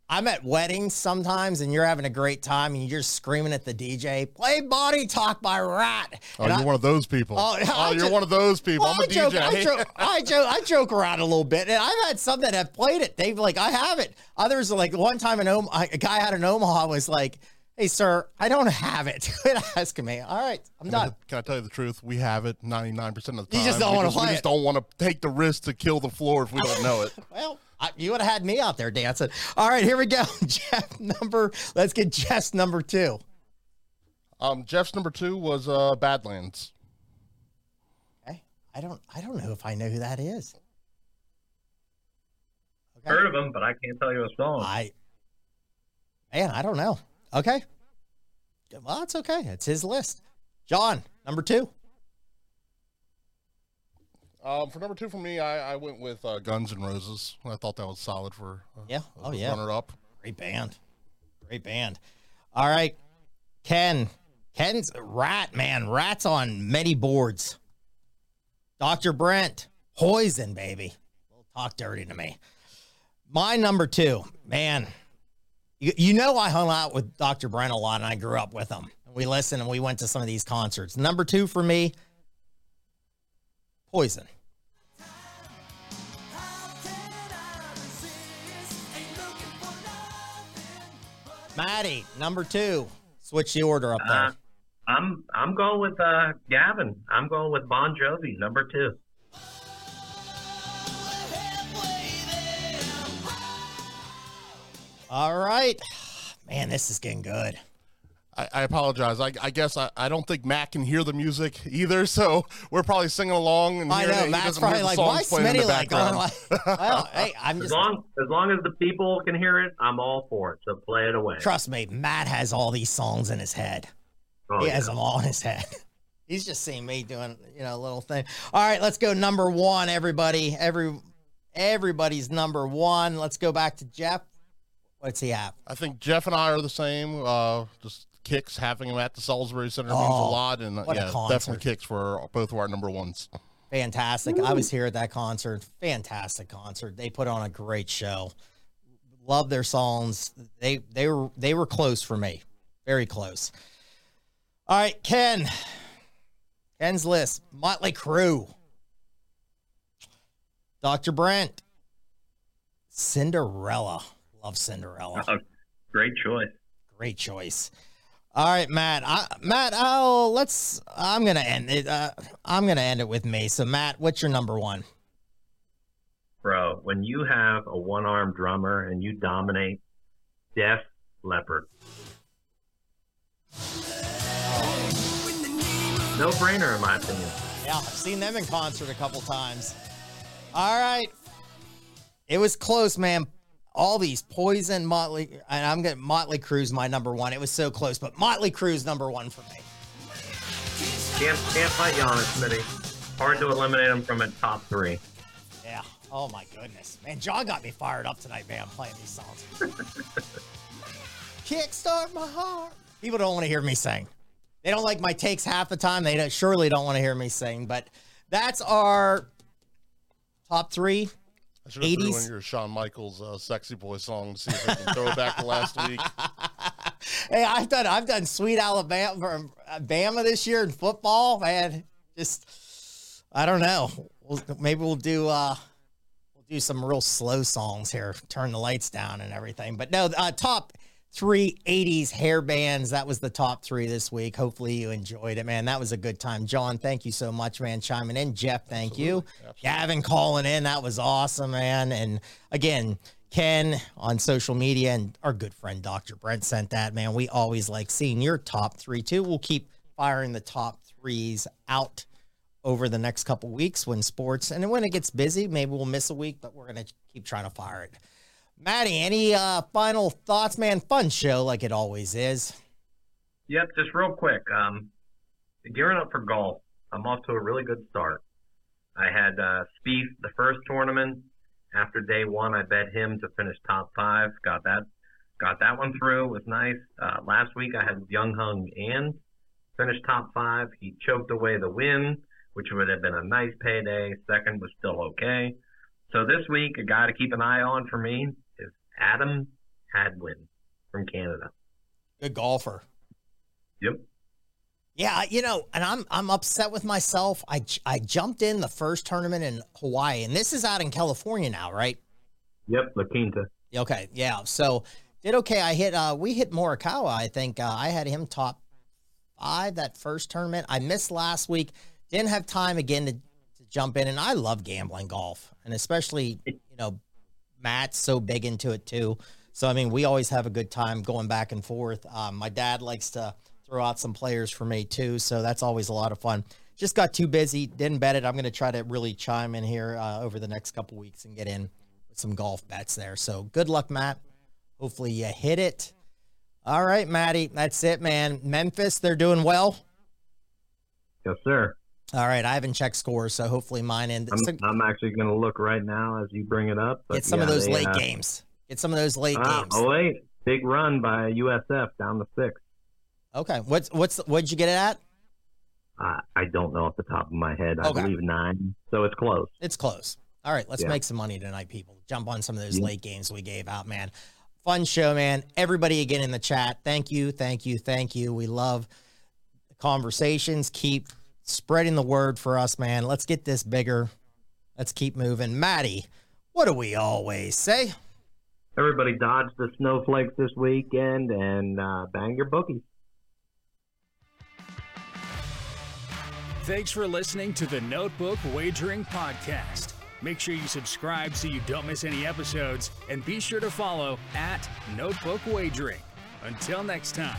I'm at weddings sometimes and you're having a great time and you're screaming at the DJ, "Play Body Talk by Ratt." Oh, And you're I- one of those people. Oh, oh I you're one of those people. well, I'm a I joke, DJ. I joke, I joke, I joke around a little bit, and I've had some that have played it. They've like, I have it. Others are like, one time in Omaha, a guy out in Omaha was like, "Hey, sir, I don't have it." Quit asking me. All right, I'm done. Can I tell you the truth? We have it 99% of the time. You just don't We wanna We just it. don't want to take the risk to kill the floor if we don't know it. (laughs) Well, I, you would have had me out there dancing. All right, here we go. (laughs) Jeff number. Let's get Jeff's number two. Um, Jeff's number two was uh, Badlands. Okay, I don't. I don't know if I know who that is. Heard of him, but I can't tell you a song. I, man, I don't know. Okay. Well, it's okay. It's his list. John, number two. Um, for number two for me, I, I went with uh, Guns N' Roses. I thought that was solid for uh, Yeah. Oh, yeah. runner up. Great band. Great band. All right. Ken. Ken's Ratt, man. Ratt's on many boards. Dr. Brent. Poison, baby. Talk dirty to me. My number two, man. You, you know I hung out with Dr. Brent a lot and I grew up with him. We listened and we went to some of these concerts. Number two for me, Poison. Maddie, number two. Switch the order up there. Uh, I'm I'm going with uh, Gavin. I'm going with Bon Jovi, number two. All right. Man, this is getting good. I, I apologize. I, I guess I, I don't think Matt can hear the music either, so we're probably singing along. And I hearing it. know He Matt's doesn't hear probably the like, songs why playing in Smitty the like going background. like? (laughs) Well, hey, I'm As long as long as the people can hear it, I'm all for it. So play it away. trust me. Matt has all these songs in his head. Oh, he yeah. has them all in his head. (laughs) He's just seeing me doing, you know, a little thing. All right, let's go number one, everybody. Every everybody's number one. Let's go back to Jeff. What's he have? I think Jeff and I are the same. Uh, just kicks having him at the Salisbury Center means a Oh, lot, and uh, what yeah, concert. definitely kicks for both of our number ones. Fantastic. I was here at that concert. Fantastic concert. They put on a great show. Love their songs. They they were they were close for me. Very close. All right, Ken. Ken's list. Motley Crue. Dr. Brent. Cinderella. Love Cinderella. Oh, great choice. Great choice. All right, Matt. I, Matt, oh, let's. I'm gonna end it. Uh, I'm gonna end it with me. So, Matt, what's your number one? Bro, when you have a one armed drummer and you dominate Def Leppard. No brainer, in my opinion. Yeah, I've seen them in concert a couple times. All right, it was close, man. All these Poison, Motley, and I'm gonna Motley Crue's my number one. It was so close, but Motley Crue's number one for me. Can't can't fight you on it, Smitty. Hard to eliminate them from a top three. Yeah. Oh my goodness, man. John got me fired up tonight, man. Playing these songs. (laughs) Kickstart my heart. People don't want to hear me sing. They don't like my takes half the time. They don't, surely don't want to hear me sing. But that's our top three. I should have threw 80s? in your Shawn Michaels uh, "Sexy Boy" song to see if I can throw it back to last week. (laughs) Hey, I've done I've done Sweet Alabama from Bama this year in football, man. Just I don't know. We'll, maybe we'll do uh we'll do some real slow songs here. Turn the lights down and everything. But no, uh, top three 80s hair bands. That was the top three this week. Hopefully you enjoyed it, man. That was a good time. John, thank you so much, man, chiming in. Jeff, thank you. Gavin calling in. That was awesome, man. And again, Ken on social media and our good friend Dr. Brent sent that, man. We always like seeing your top three too. We'll keep firing the top threes out over the next couple weeks when sports and when it gets busy, maybe we'll miss a week, but we're gonna keep trying to fire it. Maddie, any uh final thoughts, man? Fun show like it always is. Yep, just real quick. Um, gearing up for golf, I'm off to a really good start. I had uh, Spieth the first tournament. After day one, I bet him to finish top five. Got that, got that one through. It was nice. Uh, last week, I had Young Hung and finished top five. He choked away the win, which would have been a nice payday. Second was still okay. So this week, a guy to keep an eye on for me Adam Hadwin from Canada. Good golfer. Yep. Yeah, you know, and I'm I'm upset with myself. I I jumped in the first tournament in Hawaii, and this is out in California now, right? Yep, La Quinta. Okay, yeah. So did okay. I hit uh we hit Morikawa. I think uh, I had him top five that first tournament. I missed last week. Didn't have time again to, to jump in, and I love gambling golf, and especially you know Matt's so big into it too. So I mean, we always have a good time going back and forth. Um, my dad likes to throw out some players for me too, so that's always a lot of fun. Just got too busy, didn't bet it. I'm going to try to really chime in here uh, over the next couple weeks and get in some golf bets there. So good luck, Matt. Hopefully you hit it. All right, Matty, that's it, man. Memphis, they're doing well. Yes, sir. All right, I haven't checked scores, so hopefully mine end. I'm, So I'm actually going to look right now as you bring it up. Get some of those they, late uh, games. Get some of those late Ah, games. oh wait, big run by USF down to six. Okay, what's what's what'd you get it at? Uh, I don't know off the top of my head. I Okay. believe nine, so it's close. It's close. All right, let's Yeah. make some money tonight, people. Jump on some of those Yeah. late games we gave out, man. Fun show, man. Everybody again in the chat. Thank you, thank you, thank you. We love conversations. Keep spreading the word for us, man. Let's get this bigger. Let's keep moving. Maddie, what do we always say? Everybody dodge the snowflakes this weekend and uh, bang your bookies. Thanks for listening to the Notebook Wagering Podcast. Make sure you subscribe so you don't miss any episodes, and be sure to follow at Notebook Wagering. Until next time.